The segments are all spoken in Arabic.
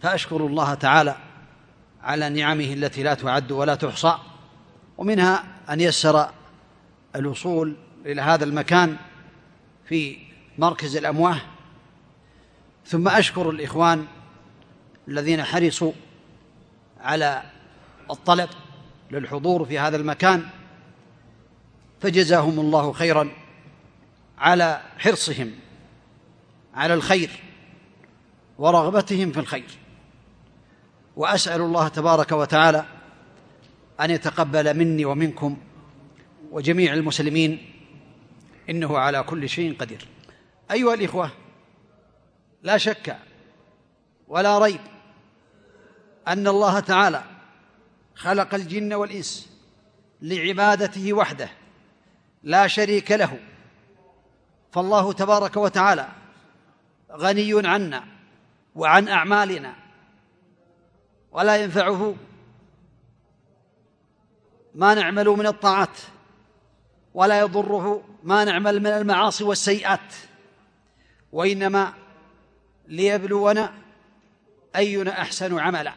فأشكر الله تعالى على نعمه التي لا تعد ولا تحصى ومنها أن يسر الوصول إلى هذا المكان في مركز الأمواه. ثم أشكر الإخوان الذين حرصوا على الطلب للحضور في هذا المكان فجزاهم الله خيرا على حرصهم على الخير ورغبتهم في الخير. وأسأل الله تبارك وتعالى أن يتقبل مني ومنكم وجميع المسلمين إنه على كل شيء قدير. أيها الإخوة لا شك ولا ريب أن الله تعالى خلق الجن والإنس لعبادته وحده لا شريك له. فالله تبارك وتعالى غني عنا وعن أعمالنا ولا ينفعه ما نعمل من الطاعات ولا يضره ما نعمل من المعاصي والسيئات. وإنما ليبلونا أينا أحسن عملا.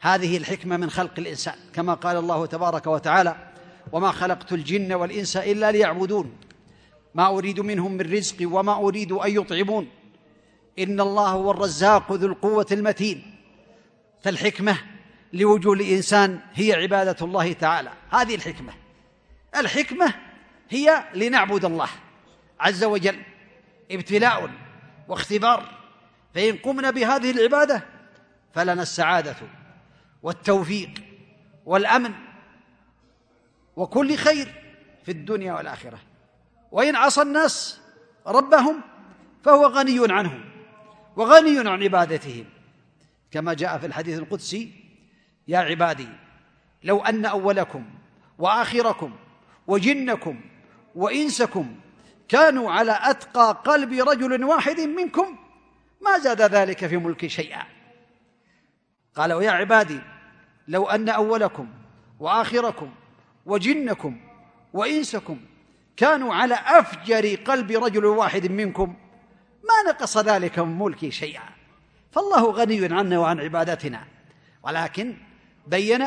هذه الحكمة من خلق الإنسان كما قال الله تبارك وتعالى وما خلقت الجن والإنس إلا ليعبدون. ما أريد منهم من رزق وما أريد أن يطعمون. إن الله هو الرزاق ذو القوة المتين. فالحكمة لوجود الإنسان هي عبادة الله تعالى. هذه الحكمة. الحكمة هي لنعبد الله عز وجل ابتلاء واختبار. فإن قمنا بهذه العبادة فلنا السعادة والتوفيق والأمن وكل خير في الدنيا والآخرة. وإن عصى الناس ربهم فهو غني عنهم وغني عن عبادتهم. كما جاء في الحديث القدسي يا عبادي لو أن أولكم وآخركم وجنكم وإنسكم كانوا على أتقى قلب رجل واحد منكم ما زاد ذلك في ملكي شيئا. قال ويا عبادي لو أن أولكم وآخركم وجنكم وإنسكم كانوا على أفجر قلب رجل واحد منكم ما نقص ذلك من ملكي شيئا. فالله غني عنا وعن عبادتنا. ولكن بين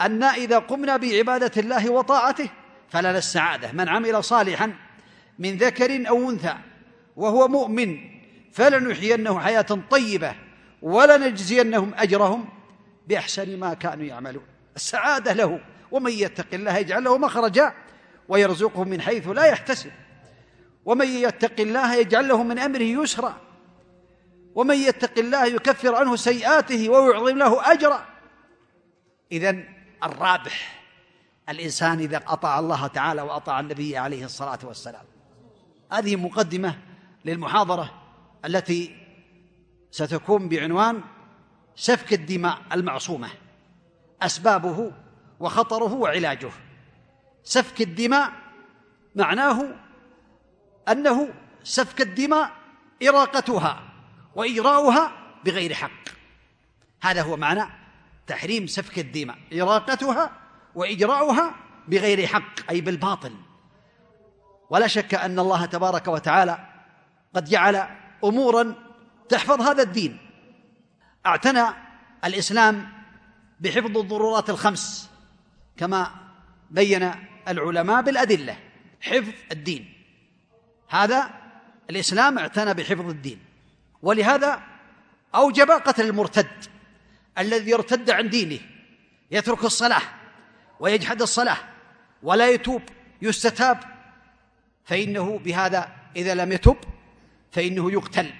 أن إذا قمنا بعبادة الله وطاعته فلنا السعادة من عمل صالحا من ذكر أو أنثى وهو مؤمن فلنحيينه حياة طيبة ولنجزينهم أجرهم بأحسن ما كانوا يعملون. السعادة له ومن يتق الله يجعل له مخرجا ويرزقه من حيث لا يحتسب. ومن يتق الله يجعل له من أمره يسرا. ومن يتق الله يكفر عنه سيئاته ويعظم له أجرا. اذا الرابح الإنسان إذا أطاع الله تعالى وأطاع النبي عليه الصلاة والسلام. هذه مقدمة للمحاضرة التي ستكون بعنوان سفك الدماء المعصومة أسبابه وخطره وعلاجه. سفك الدماء معناه أنه سفك الدماء إراقتها. واجراؤها بغير حق. هذا هو معنى تحريم سفك الدماء. إراقتها وإجراؤها بغير حق أي بالباطل. ولا شك أن الله تبارك وتعالى قد جعل أمورا تحفظ هذا الدين. أعتنى الإسلام بحفظ الضرورات الخمس كما بين العلماء بالأدلة حفظ الدين. هذا الإسلام اعتنى بحفظ الدين. ولهذا أوجب قتل المرتد الذي يرتد عن دينه يترك الصلاة ويجحد الصلاة ولا يتوب يستتاب فإنه بهذا إذا لم يتب فإنه يقتل.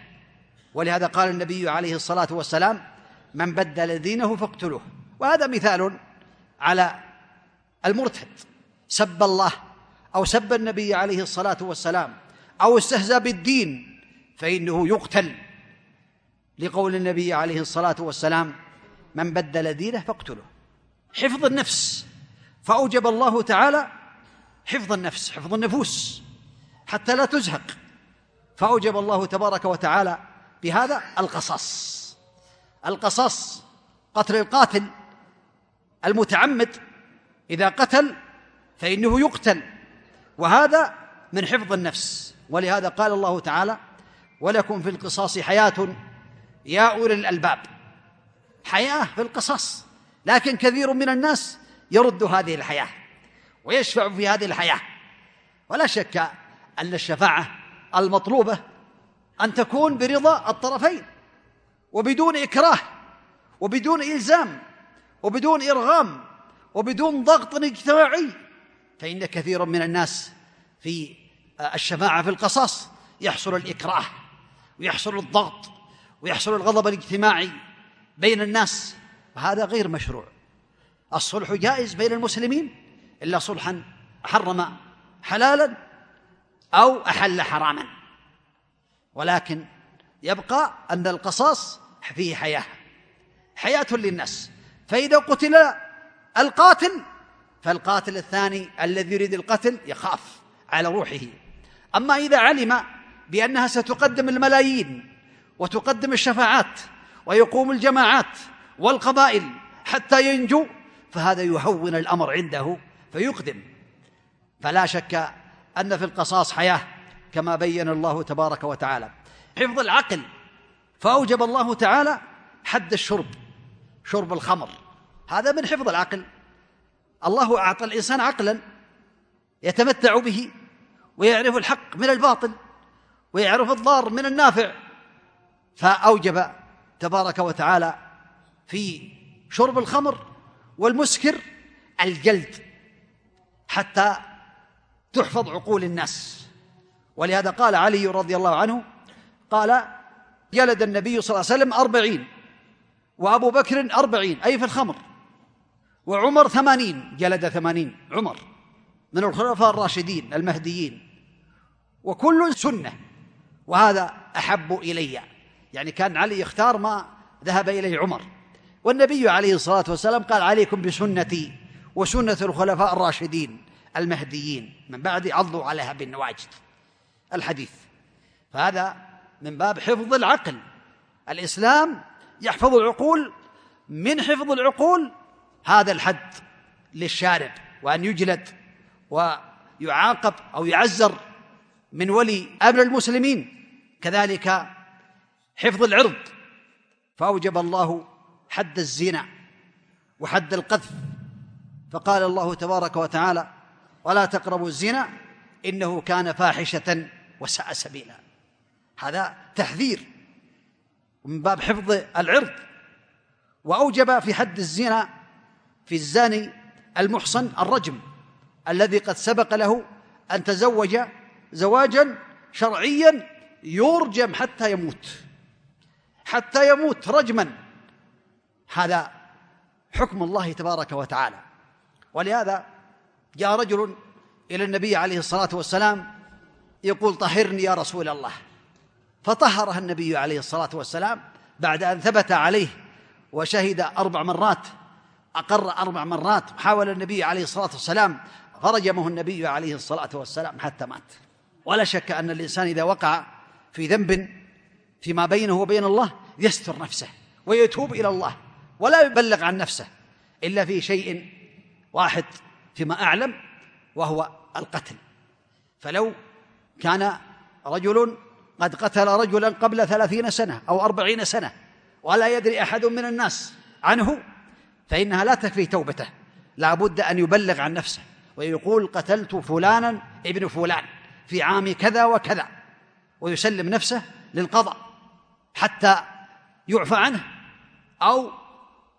ولهذا قال النبي عليه الصلاة والسلام من بدل دينه فاقتلوه. وهذا مثال على المرتد. سب الله أو سب النبي عليه الصلاة والسلام أو استهزأ بالدين فإنه يقتل. لقول النبي عليه الصلاة والسلام من بدل دينه فاقتله. حفظ النفس. فأوجب الله تعالى حفظ النفس حفظ النفوس حتى لا تزهق. فأوجب الله تبارك وتعالى بهذا القصاص. القصاص قتل القاتل المتعمد. إذا قتل فإنه يقتل. وهذا من حفظ النفس. ولهذا قال الله تعالى ولكم في القصاص حياة يا أولي الألباب. حياة في القصاص لكن كثير من الناس يرد هذه الحياة ويشفع في هذه الحياة. ولا شك أن الشفاعة المطلوبة أن تكون برضا الطرفين. وبدون إكراه وبدون إلزام وبدون إرغام وبدون ضغط اجتماعي. فإن كثيرا من الناس في الشفاعة في القصاص يحصل الإكراه ويحصل الضغط ويحصل الغضب الاجتماعي بين الناس وهذا غير مشروع. الصلح جائز بين المسلمين إلا صلحا حرم حلالا أو أحل حراما. ولكن يبقى أن القصاص فيه حياة حياة للناس. فإذا قتل القاتل فالقاتل الثاني الذي يريد القتل يخاف على روحه. أما إذا علم بأنها ستقدم الملايين وتقدم الشفاعات ويقوم الجماعات والقبائل حتى ينجو فهذا يهون الأمر عنده فيقدم. فلا شك أن في القصاص حياة كما بين الله تبارك وتعالى. حفظ العقل فأوجب الله تعالى حد الشرب شرب الخمر. هذا من حفظ العقل. الله أعطى الإنسان عقلا يتمتع به ويعرف الحق من الباطل ويعرف الضار من النافع. فأوجب تبارك وتعالى في شرب الخمر والمسكر الجلد حتى تحفظ عقول الناس. ولهذا قال علي رضي الله عنه قال جلد النبي صلى الله عليه وسلم أربعين وأبو بكر أربعين أي في الخمر وعمر ثمانين جلد ثمانين عمر من الخلفاء الراشدين المهديين وكل سنة وهذا أحب إلي. يعني كان علي يختار ما ذهب إليه عمر. والنبي عليه الصلاة والسلام قال عليكم بسنتي وسنة الخلفاء الراشدين المهديين. من بعد عضوا عليها بالنواجد الحديث. فهذا من باب حفظ العقل. الإسلام يحفظ العقول. من حفظ العقول؟ هذا الحد للشارب وأن يجلد ويعاقب أو يعزر من ولي أمر المسلمين. كذلك حفظ العرض. فأوجب الله حد الزنا وحد القذف. فقال الله تبارك وتعالى ولا تقربوا الزنا إنه كان فاحشة وساء سبيلا. هذا تحذير من باب حفظ العرض. وأوجب في حد الزنا في الزاني المحصن الرجم الذي قد سبق له أن تزوج زواجا شرعيا يرجم حتى يموت. حتى يموت رجما. هذا حكم الله تبارك وتعالى. ولهذا جاء رجل إلى النبي عليه الصلاة والسلام يقول طهرني يا رسول الله. فطهرها النبي عليه الصلاة والسلام بعد أن ثبت عليه وشهد أربع مرات أقر أربع مرات حاول النبي عليه الصلاة والسلام فرجمه النبي عليه الصلاة والسلام حتى مات. ولا شك أن الإنسان إذا وقع في ذنب فيما بينه وبين الله يستر نفسه ويتوب إلى الله ولا يبلغ عن نفسه إلا في شيء واحد فيما أعلم وهو القتل. فلو كان رجل قد قتل رجلا قبل ثلاثين سنة أو أربعين سنة ولا يدري أحد من الناس عنه فإنها لا تكفي توبته. لا بد أن يبلغ عن نفسه ويقول قتلت فلانا ابن فلان في عام كذا وكذا ويسلم نفسه للقضاء. حتى يعفى عنه أو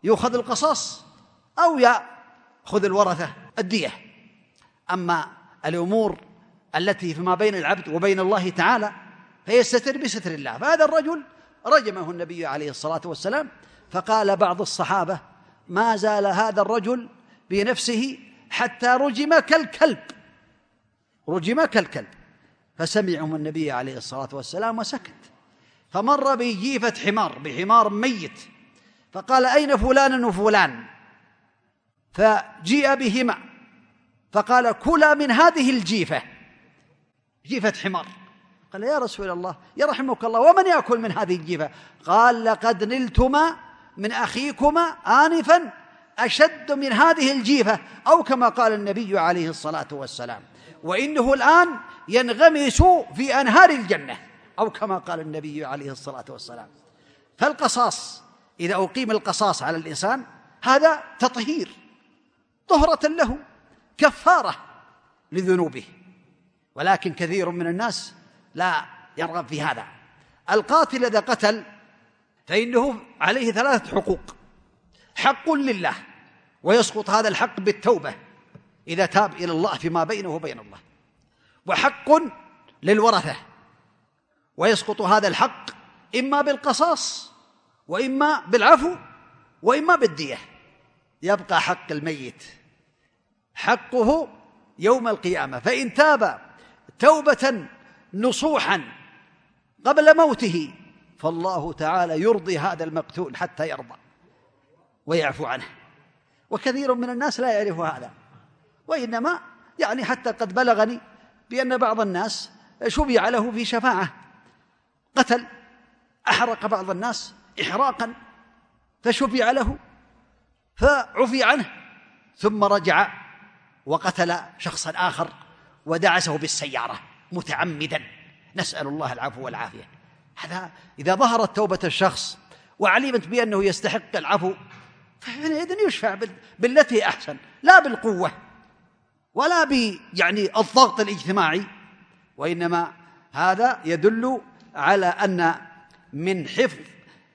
يؤخذ القصاص أو يأخذ الورثة الدية. أما الأمور التي فيما بين العبد وبين الله تعالى فيستتر بستر الله. فهذا الرجل رجمه النبي عليه الصلاة والسلام فقال بعض الصحابة ما زال هذا الرجل بنفسه حتى رجم كالكلب. رجم كالكلب. فسمعهم النبي عليه الصلاة والسلام وسكت. فمر بجيفة حمار بحمار ميت. فقال أين فلان وفلان فجيء بهما. فقال كلا من هذه الجيفة. جيفة حمار. قال يا رسول الله يا رحمك الله ومن يأكل من هذه الجيفة؟ قال لقد نلتما من أخيكما آنفا أشد من هذه الجيفة أو كما قال النبي عليه الصلاة والسلام. وإنه الآن ينغمس في أنهار الجنة. أو كما قال النبي عليه الصلاة والسلام. فالقصاص إذا أقيم القصاص على الإنسان هذا تطهير طهرة له كفارة لذنوبه. ولكن كثير من الناس لا يرغب في هذا. القاتل إذا قتل فإنه عليه ثلاثة حقوق. حق لله ويسقط هذا الحق بالتوبة إذا تاب إلى الله فيما بينه وبين الله. وحق للورثة ويسقط هذا الحق إما بالقصاص وإما بالعفو وإما بالدية. يبقى حق الميت حقه يوم القيامة. فإن تاب توبة نصوحا قبل موته فالله تعالى يرضي هذا المقتول حتى يرضى ويعفو عنه. وكثير من الناس لا يعرف هذا وإنما يعني حتى قد بلغني بأن بعض الناس شبع له في شفاعة. قتل أحرق بعض الناس إحراقا فشفع له فعفي عنه ثم رجع وقتل شخصا آخر ودعسه بالسيارة متعمدا. نسأل الله العفو والعافية. هذا إذا ظهرت توبة الشخص وعلمت بأنه يستحق العفو فحينئذ يشفع بالتي أحسن لا بالقوة ولا ب يعني الضغط الاجتماعي وإنما هذا يدل على أن من حفظ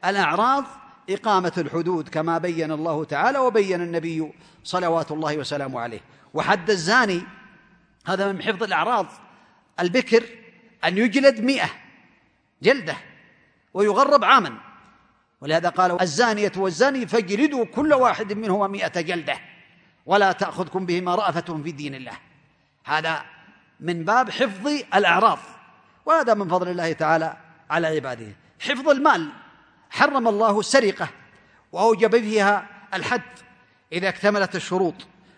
الأعراض إقامة الحدود كما بين الله تعالى وبين النبي صلوات الله وسلامه عليه. وحد الزاني هذا من حفظ الأعراض. البكر أن يجلد مئة جلدة ويغرب عاما. ولهذا قال الزانية والزاني فاجلدوا كل واحد منهما مئة جلدة ولا تأخذكم بهما رأفة في دين الله. هذا من باب حفظ الأعراض. وهذا من فضل الله تعالى على عباده. حفظ المال. حرم الله السرقة وأوجب فيها الحد إذا اكتملت الشروط.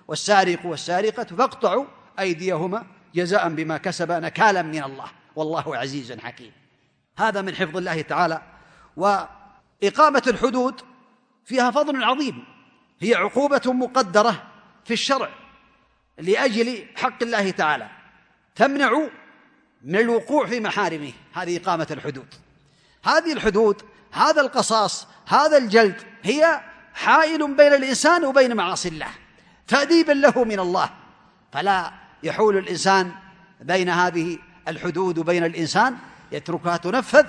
والسارق والسارقة فاقطعوا أيديهما جزاء بما كسب نكالا من الله. والله عزيز حكيم. هذا من حفظ الله تعالى. وإقامة الحدود فيها فضل عظيم. هي عقوبة مقدرة في الشرع لأجل حق الله تعالى. تمنع من الوقوع في محارمه. هذه إقامة الحدود. هذه الحدود هذا القصاص هذا الجلد هي حائل بين الإنسان وبين معاصي الله. تأديبا له من الله. فلا يحول الإنسان بين هذه الحدود وبين الإنسان. يتركها تنفذ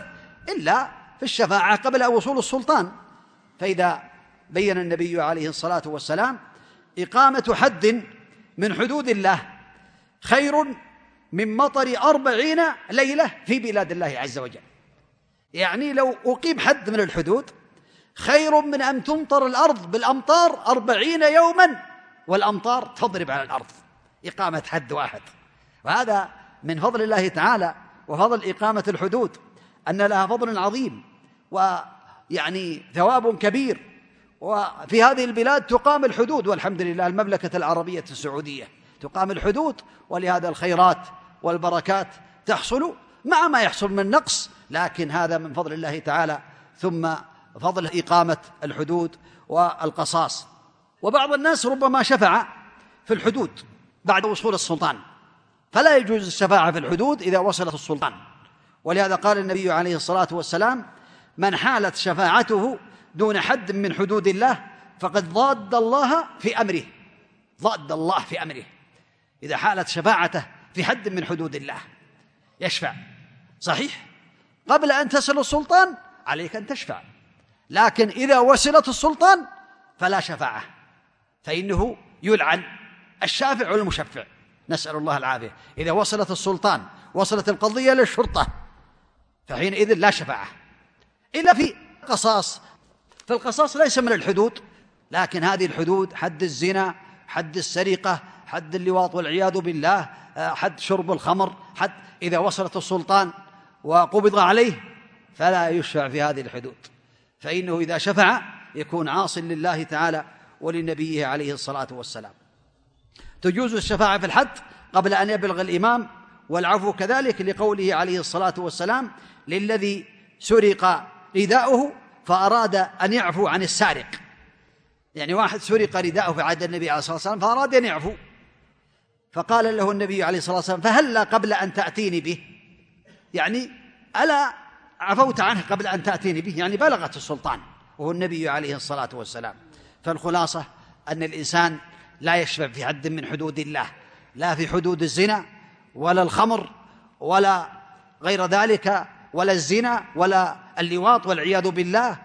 إلا في الشفاعة قبل وصول السلطان. فإذا بين النبي عليه الصلاة والسلام إقامة حد من حدود الله خير من مطر أربعين ليلة في بلاد الله عز وجل. يعني لو أقيم حد من الحدود خير من أن تمطر الأرض بالأمطار أربعين يوما والأمطار تضرب على الأرض. إقامة حد واحد. وهذا من فضل الله تعالى وفضل إقامة الحدود أن لها فضل عظيم ويعني ثواب كبير. وفي هذه البلاد تقام الحدود والحمد لله المملكة العربية السعودية تقام الحدود ولهذا الخيرات والبركات تحصل مع ما يحصل من نقص لكن هذا من فضل الله تعالى ثم فضل إقامة الحدود والقصاص. وبعض الناس ربما شفع في الحدود بعد وصول السلطان فلا يجوز الشفاعة في الحدود إذا وصلت السلطان. ولهذا قال النبي عليه الصلاة والسلام من حالت شفاعته دون حد من حدود الله فقد ضاد الله في أمره. ضاد الله في أمره. إذا حالت شفاعته في حد من حدود الله. يشفع. صحيح؟ قبل أن تصل السلطان عليك أن تشفع. لكن إذا وصلت السلطان فلا شفاعة. فإنه يلعن الشافع والمشفع. نسأل الله العافية. إذا وصلت السلطان وصلت القضية للشرطة فحينئذ لا شفاعة. إلا في قصاص. فالقصاص ليس من الحدود لكن هذه الحدود حد الزنا حد السرقة حد اللواط والعياذ بالله حد شرب الخمر حد إذا وصلت السلطان وقبض عليه فلا يشفع في هذه الحدود. فإنه إذا شفع يكون عاص لله تعالى ولنبيه عليه الصلاة والسلام. تجوز الشفاعة في الحد قبل أن يبلغ الإمام والعفو كذلك لقوله عليه الصلاة والسلام للذي سرق رداؤه فأراد أن يعفو عن السارق. يعني واحد سرق رداءه في عهد النبي عليه الصلاة والسلام فأراد أن يعفو. فقال له النبي عليه الصلاة والسلام فهلا قبل أن تأتيني به؟ يعني ألا عفوت عنه قبل أن تأتيني به. يعني بلغت السلطان وهو النبي عليه الصلاة والسلام. فالخلاصة أن الإنسان لا يشفع في حد من حدود الله لا في حدود الزنا ولا الخمر ولا غير ذلك ولا الزنا ولا اللواط والعياذ بالله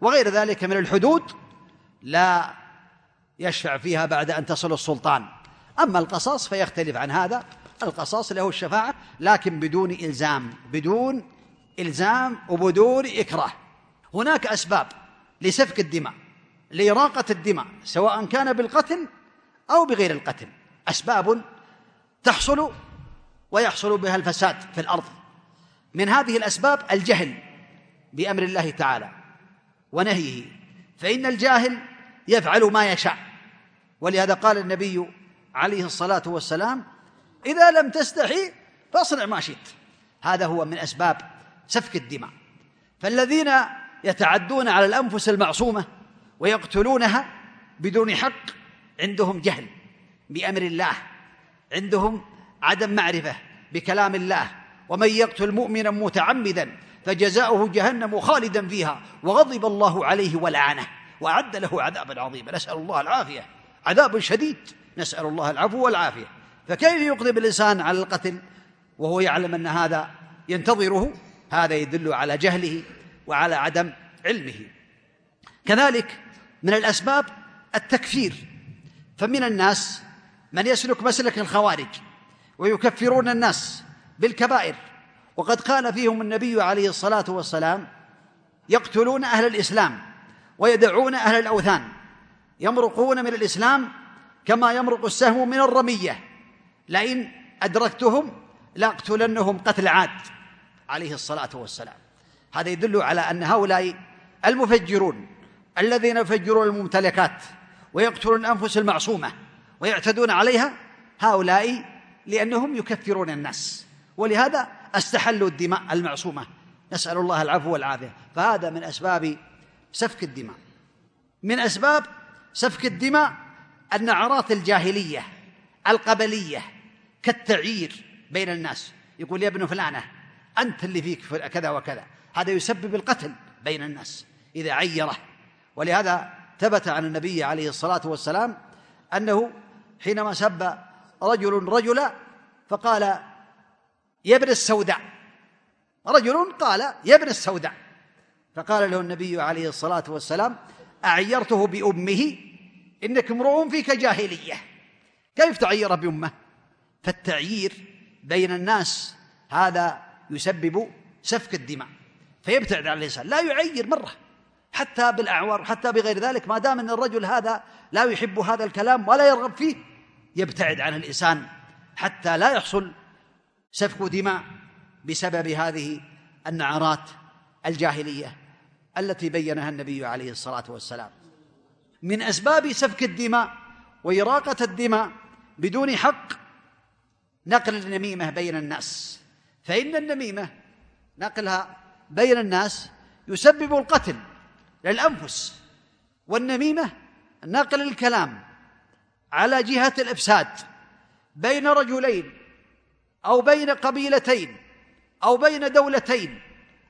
وغير ذلك من الحدود لا يشفع فيها بعد أن تصل السلطان. أما القصاص فيختلف عن هذا. القصاص له الشفاعة لكن بدون إلزام بدون إلزام وبدون إكراه. هناك أسباب لسفك الدماء لإراقة الدماء سواء كان بالقتل أو بغير القتل. أسباب تحصل ويحصل بها الفساد في الأرض. من هذه الأسباب الجهل بأمر الله تعالى ونهيه. فإن الجاهل يفعل ما يشاء. ولهذا قال النبي عليه الصلاة والسلام إذا لم تستحي فاصنع ما شئت. هذا هو من أسباب سفك الدماء. فالذين يتعدون على الأنفس المعصومة ويقتلونها بدون حق عندهم جهل بأمر الله عندهم عدم معرفة بكلام الله. ومن يقتل مؤمنا متعمدا فجزاؤه جهنم خالدا فيها وغضب الله عليه ولعنه وأعد له عذابا عظيما. نسأل الله العافية. عذاب شديد. نسأل الله العفو والعافية. فكيف يقدم الإنسان على القتل وهو يعلم أن هذا ينتظره؟ هذا يدل على جهله وعلى عدم علمه. كذلك من الأسباب التكفير. فمن الناس من يسلك مسلك الخوارج ويكفرون الناس بالكبائر. وقد قال فيهم النبي عليه الصلاة والسلام يقتلون أهل الإسلام ويدعون أهل الأوثان. يمرقون من الإسلام كما يمرق السهم من الرمية. لئن أدركتهم لأقتلنهم قتل عاد عليه الصلاة والسلام. هذا يدل على أن هؤلاء المفجرون الذين يفجرون الممتلكات ويقتلون الأنفس المعصومة ويعتدون عليها هؤلاء لأنهم يكفرون الناس. ولهذا استحلوا الدماء المعصومة. نسأل الله العفو والعافية. فهذا من أسباب سفك الدماء. من أسباب سفك الدماء النعرات الجاهلية القبلية كالتعيير بين الناس. يقول يا ابن فلانة أنت اللي فيك كذا وكذا. هذا يسبب القتل بين الناس إذا عيره. ولهذا ثبت عن النبي عليه الصلاة والسلام أنه حينما سب رجل رجلا فقال يا ابن السوداء. رجل قال يا ابن السوداء. فقال له النبي عليه الصلاة والسلام أعيرته بأمه إنك امرؤ فيك جاهلية كيف تعير بأمة؟ فالتعيير بين الناس هذا يسبب سفك الدماء. فيبتعد عن الإنسان. لا يعير مرة. حتى بالأعوار حتى بغير ذلك ما دام أن الرجل هذا لا يحب هذا الكلام ولا يرغب فيه يبتعد عن الإنسان حتى لا يحصل سفك دماء بسبب هذه النعرات الجاهلية التي بينها النبي عليه الصلاة والسلام. من أسباب سفك الدماء وإراقة الدماء بدون حق نقل النميمة بين الناس. فإن النميمة نقلها بين الناس يسبب القتل للأنفس والنميمة نقل الكلام على جهة الإفساد بين رجلين أو بين قبيلتين أو بين دولتين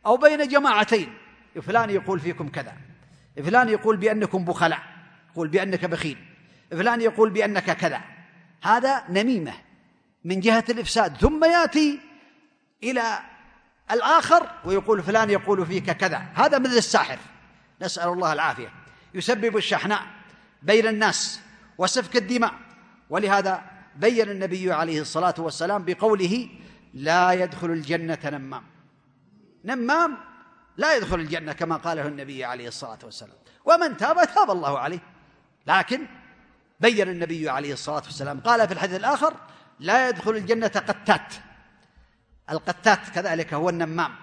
أو بين جماعتين. فلان يقول فيكم كذا فلان يقول بأنكم بخلاء. يقول بأنك بخيل فلان يقول بأنك كذا هذا نميمة من جهة الإفساد ثم يأتي إلى الآخر ويقول فلان يقول فيك كذا هذا مثل الساحر نسأل الله العافية يسبب الشحناء بين الناس وسفك الدماء ولهذا بين النبي عليه الصلاة والسلام بقوله لا يدخل الجنة نمام نمام لا يدخل الجنة كما قاله النبي عليه الصلاة والسلام ومن تاب تاب الله عليه لكن بين النبي عليه الصلاة والسلام قال في الحديث الآخر لا يدخل الجنة قتات القتات كذلك هو النمام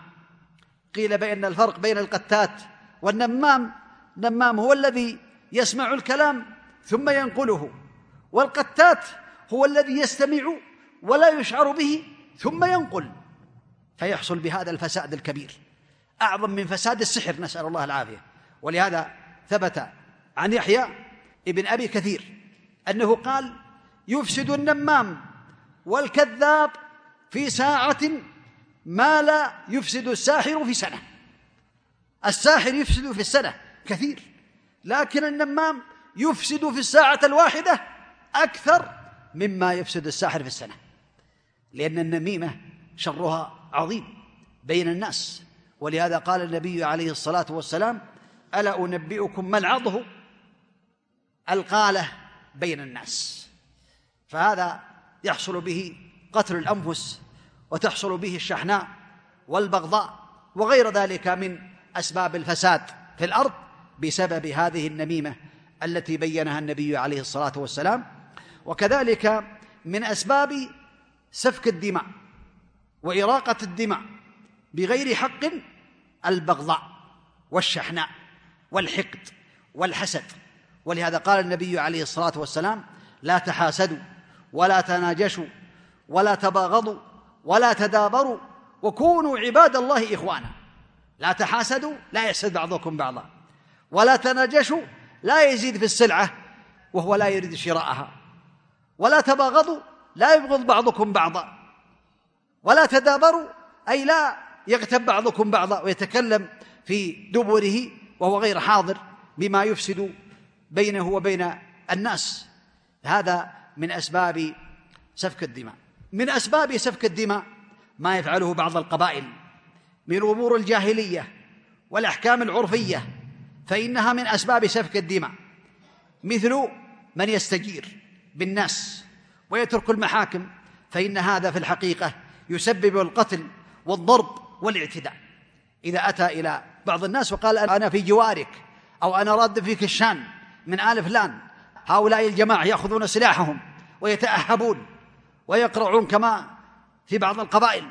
قيل بأن الفرق بين القتات والنمام نمام هو الذي يسمع الكلام ثم ينقله والقتات هو الذي يستمع ولا يشعر به ثم ينقل فيحصل بهذا الفساد الكبير اعظم من فساد السحر نسال الله العافيه ولهذا ثبت عن يحيى ابن أبي كثير أنه قال يفسد النمام والكذاب في ساعة ما لا يفسد الساحر في سنة. الساحر يفسد في السنة كثير لكن النمام يفسد في الساعة الواحدة أكثر مما يفسد الساحر في السنة لأن النميمة شرها عظيم بين الناس. ولهذا قال النبي عليه الصلاة والسلام ألا أنبئكم ما العضه القاله بين الناس فهذا يحصل به قتل الانفس وتحصل به الشحناء والبغضاء وغير ذلك من اسباب الفساد في الارض بسبب هذه النميمه التي بينها النبي عليه الصلاه والسلام وكذلك من اسباب سفك الدماء واراقه الدماء بغير حق البغضاء والشحناء والحقد والحسد ولهذا قال النبي عليه الصلاه والسلام لا تحاسدوا ولا تناجشوا ولا تباغضوا ولا تدابروا وكونوا عباد الله اخوانا لا تحاسدوا لا يحسد بعضكم بعضا ولا تناجشوا لا يزيد في السلعه وهو لا يريد شراءها ولا تباغضوا لا يبغض بعضكم بعضا ولا تدابروا اي لا يغتب بعضكم بعضا ويتكلم في دبره وهو غير حاضر بما يفسد بينه وبين الناس. هذا من أسباب سفك الدماء. من أسباب سفك الدماء ما يفعله بعض القبائل. من أمور الجاهلية والأحكام العرفية فإنها من أسباب سفك الدماء. مثل من يستجير بالناس ويترك المحاكم فإن هذا في الحقيقة يسبب القتل والضرب والاعتداء. إذا أتى إلى بعض الناس وقال أنا في جوارك أو أنا راد فيك الشان من ال فلان هؤلاء الجماعة يأخذون سلاحهم ويتأهبون ويقرعون كما في بعض القبائل.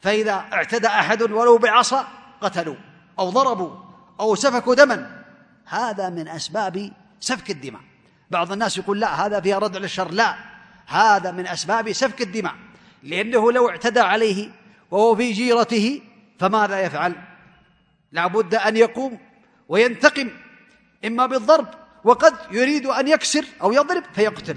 فإذا اعتدى أحد ولو بعصا قتلوا أو ضربوا أو سفكوا دما. هذا من أسباب سفك الدماء. بعض الناس يقول لا هذا فيها ردع للشر لا هذا من أسباب سفك الدماء. لأنه لو اعتدى عليه وهو في جيرته فماذا يفعل؟ لا بد أن يقوم وينتقم إما بالضرب وقد يريد أن يكسر أو يضرب فيقتل.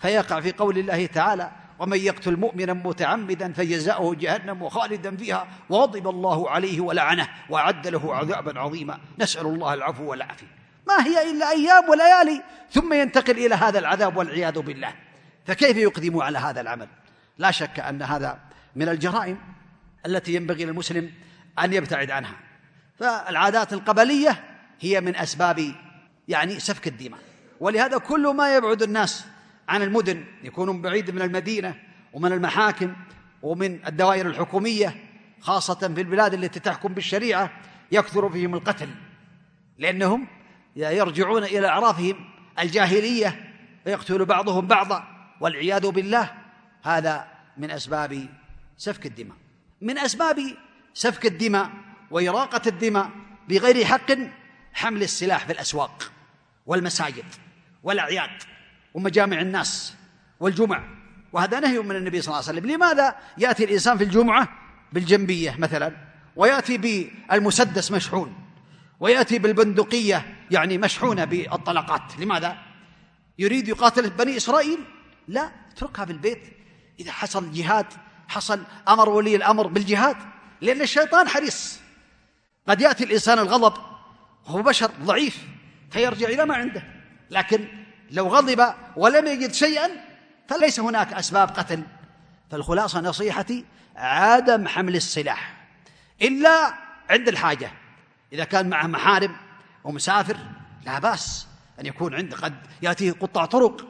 فيقع في قول الله تعالى ومن يقتل مؤمنا متعمدا فجزاؤه جهنم خالدا فيها وغضب الله عليه ولعنه وأعد له عذابا عظيما. نسأل الله العفو والعافية. ما هي إلا أيام وليالي ثم ينتقل إلى هذا العذاب والعياذ بالله. فكيف يقدم على هذا العمل؟ لا شك أن هذا من الجرائم التي ينبغي للمسلم أن يبتعد عنها. فالعادات القبلية هي من أسباب يعني سفك الدماء. ولهذا كل ما يبعد الناس عن المدن يكونون بعيد من المدينة ومن المحاكم ومن الدوائر الحكومية خاصة في البلاد التي تحكم بالشريعة يكثر فيهم القتل. لأنهم يرجعون إلى أعرافهم الجاهلية ويقتل بعضهم بعضا والعياذ بالله. هذا من أسباب سفك الدماء. من أسباب سفك الدماء وإراقة الدماء بغير حق حمل السلاح في الأسواق. والمساجد والأعياد ومجامع الناس والجمع. وهذا نهي من النبي صلى الله عليه وسلم. لماذا يأتي الإنسان في الجمعة بالجنبية مثلا؟ ويأتي بالمسدس مشحون. ويأتي بالبندقية يعني مشحونة بالطلقات. لماذا؟ يريد يقاتل بني إسرائيل؟ لا اتركها في البيت. إذا حصل جهاد حصل أمر ولي الأمر بالجهاد لأن الشيطان حريص. قد يأتي الإنسان الغضب هو بشر ضعيف. فيرجع إلى ما عنده. لكن لو غضب ولم يجد شيئا فليس هناك أسباب قتل. فالخلاصة نصيحتي عدم حمل السلاح إلا عند الحاجة. إذا كان معه محارم ومسافر لا بأس أن يكون عنده. قد يأتيه قطاع طرق.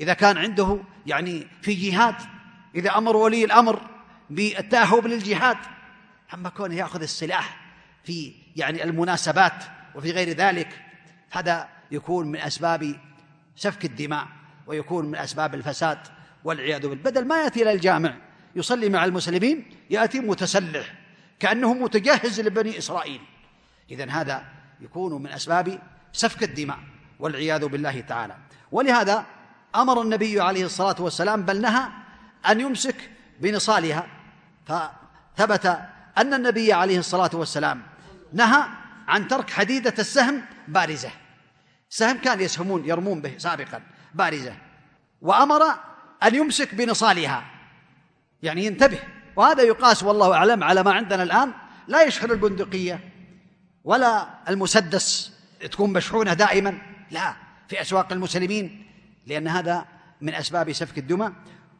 إذا كان عنده يعني في جهاد إذا أمر ولي الأمر بالتأهب للجهاد أما كونه يأخذ السلاح في يعني المناسبات وفي غير ذلك هذا يكون من أسباب سفك الدماء ويكون من أسباب الفساد والعياذ بالله. بدل ما يأتي إلى الجامع يصلي مع المسلمين يأتي متسلح كأنه متجهز لبني إسرائيل. إذن هذا يكون من أسباب سفك الدماء والعياذ بالله تعالى. ولهذا أمر النبي عليه الصلاة والسلام بل نهى أن يمسك بنصالها. فثبت أن النبي عليه الصلاة والسلام نهى عن ترك حديدة السهم بارزة. سهم كان يسهمون يرمون به سابقا بارزة. وأمر أن يمسك بنصالها. يعني ينتبه. وهذا يقاس والله أعلم على ما عندنا الآن لا يشحن البندقية ولا المسدس تكون مشحونة دائما. لا في أسواق المسلمين لأن هذا من أسباب سفك الدماء.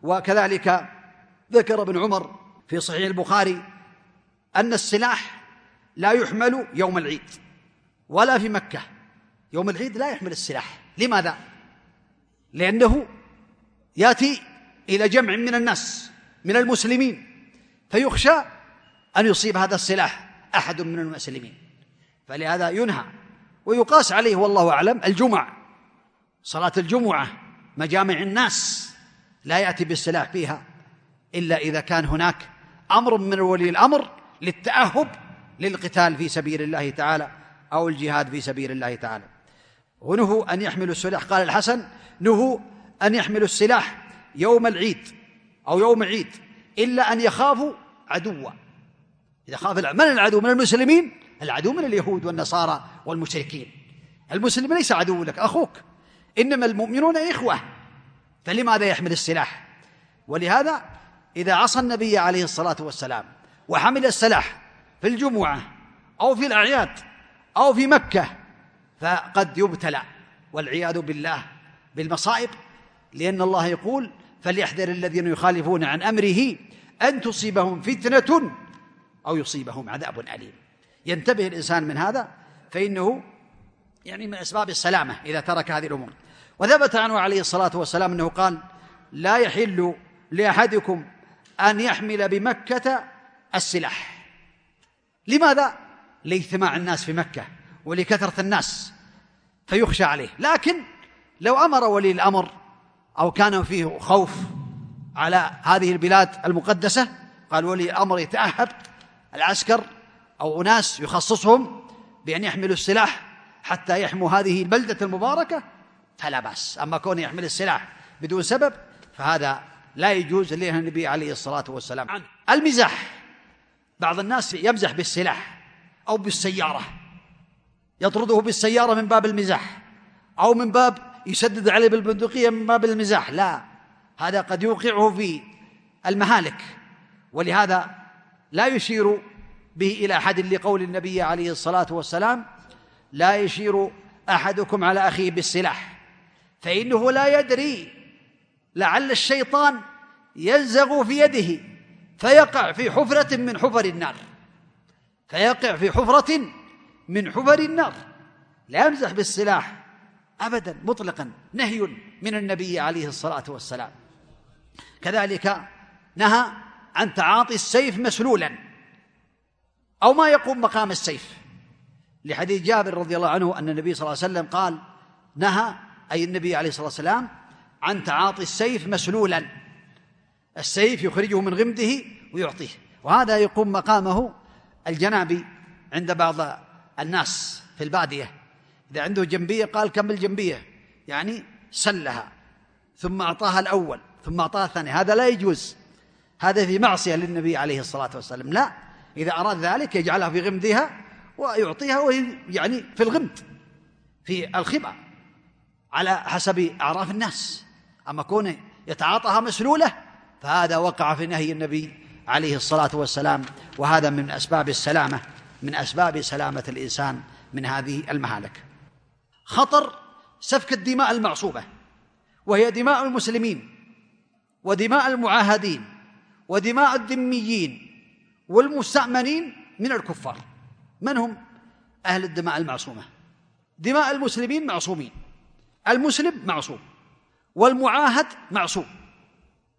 وكذلك ذكر ابن عمر في صحيح البخاري أن السلاح لا يحمل يوم العيد ولا في مكة. يوم العيد لا يحمل السلاح. لماذا؟ لأنه يأتي إلى جمع من الناس من المسلمين فيخشى أن يصيب هذا السلاح أحد من المسلمين. فلهذا ينهى ويقاس عليه والله أعلم الجمع صلاة الجمعة مجامع الناس لا يأتي بالسلاح فيها إلا إذا كان هناك أمر من ولي الأمر للتأهب للقتال في سبيل الله تعالى أو الجهاد في سبيل الله تعالى. ونهوا أن يحملوا السلاح. قال الحسن نهوا أن يحملوا السلاح يوم العيد أو يوم العيد إلا أن يخافوا عدوا. إذا خاف من العدو؟ من المسلمين؟ العدو من اليهود والنصارى والمشركين. المسلم ليس عدو لك أخوك. إنما المؤمنون إخوة. فلماذا يحمل السلاح؟ ولهذا إذا عصى النبي عليه الصلاة والسلام وحمل السلاح في الجمعة أو في الأعياد أو في مكة فقد يبتلى والعياذ بالله بالمصائب لأن الله يقول فليحذر الذين يخالفون عن أمره أن تصيبهم فتنة أو يصيبهم عذاب أليم. ينتبه الإنسان من هذا فإنه يعني من أسباب السلامة إذا ترك هذه الأمور. وثبت عنه عليه الصلاة والسلام أنه قال لا يحل لأحدكم أن يحمل بمكة السلاح. لماذا؟ لاجتماع الناس في مكة ولكثرة الناس. فيخشى عليه. لكن لو أمر ولي الأمر أو كان فيه خوف على هذه البلاد المقدسة قال ولي الأمر يتأهب العسكر أو أناس يخصصهم بأن يحملوا السلاح حتى يحموا هذه البلدة المباركة فلا بأس. أما كون يحمل السلاح بدون سبب فهذا لا يجوز لها النبي عليه الصلاة والسلام. عنه المزاح بعض الناس يمزح بالسلاح أو بالسيارة. يطرده بالسيارة من باب المزاح أو من باب يسدد عليه بالبندقية من باب المزاح لا هذا قد يوقعه في المهالك ولهذا لا يشير به إلى أحد لقول النبي عليه الصلاة والسلام لا يشير أحدكم على أخيه بالسلاح فإنه لا يدري لعل الشيطان ينزغ في يده فيقع في حفرة من حفر النار فيقع في حفرة من حفر النار لا يمزح بالسلاح أبدا مطلقا نهي من النبي عليه الصلاة والسلام. كذلك نهى عن تعاطي السيف مسلولا أو ما يقوم مقام السيف. لحديث جابر رضي الله عنه أن النبي صلى الله عليه وسلم قال نهى أي النبي عليه الصلاة والسلام عن تعاطي السيف مسلولا. السيف يخرجه من غمده ويعطيه وهذا يقوم مقامه الجنابي عند بعض الناس في البادية. إذا عنده جنبية قال كم الجنبية؟ يعني سلها ثم أعطاها الأول ثم أعطاها الثاني. هذا لا يجوز. هذا في معصية للنبي عليه الصلاة والسلام. لا إذا أراد ذلك يجعلها في غمدها ويعطيها وهي يعني في الغمد في الخبأ على حسب أعراف الناس. أما كونه يتعاطاها مسلولة فهذا وقع في نهي النبي عليه الصلاة والسلام وهذا من أسباب السلامة. من أسباب سلامة الإنسان من هذه المهالك. خطر سفك الدماء المعصوبة وهي دماء المسلمين ودماء المعاهدين ودماء الذميين والمستأمنين من الكفار. من هم؟ أهل الدماء المعصومة. دماء المسلمين معصومين المسلم معصوم والمعاهد معصوم.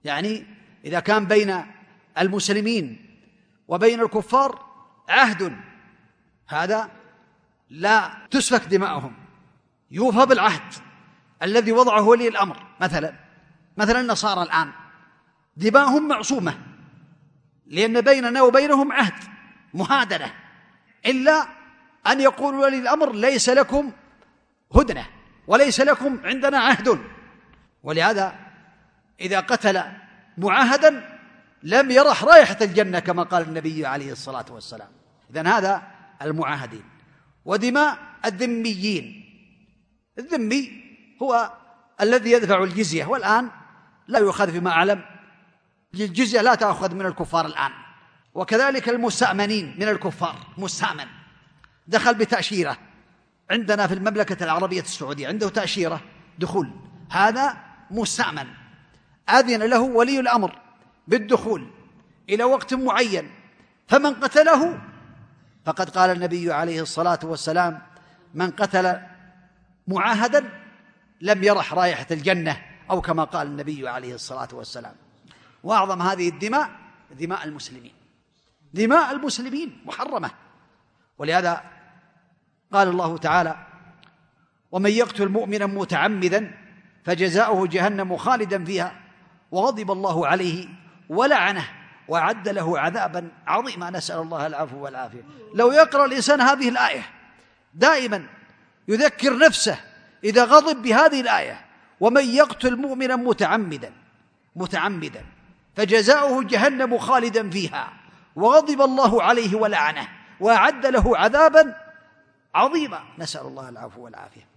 يعني إذا كان بين المسلمين وبين الكفار عهد هذا لا تسفك دماؤهم. يوفى بالعهد الذي وضعه ولي الأمر مثلا مثلا النصارى الآن. دماؤهم معصومة لأن بيننا وبينهم عهد مهادنة. إلا أن يقول ولي الأمر ليس لكم هدنة وليس لكم عندنا عهد. ولهذا إذا قتل معاهدا لم يرح رائحة الجنة كما قال النبي عليه الصلاة والسلام. إذن هذا المعاهدين ودماء الذميين الذمي هو الذي يدفع الجزية والآن لا يؤخذ فيما أعلم الجزية لا تأخذ من الكفار الآن وكذلك المستأمنين من الكفار مستأمن دخل بتأشيرة عندنا في المملكة العربية السعودية عنده تأشيرة دخول هذا مستأمن أذن له ولي الأمر بالدخول إلى وقت معين فمن قتله فقد قال النبي عليه الصلاة والسلام من قتل معاهدا لم يرح رائحة الجنة أو كما قال النبي عليه الصلاة والسلام وأعظم هذه الدماء دماء المسلمين دماء المسلمين محرمة ولهذا قال الله تعالى ومن يقتل مؤمنا متعمدا فجزاؤه جهنم خالدا فيها وغضب الله عليه ولعنه وأعد له عذابا عظيما. نسأل الله العفو والعافية. لو يقرأ الإنسان هذه الآية دائما يذكر نفسه إذا غضب بهذه الآية ومن يقتل مؤمنا متعمدا متعمدا فجزاؤه جهنم خالدا فيها. وغضب الله عليه ولعنه وأعد له عذابا عظيما. نسأل الله العفو والعافية.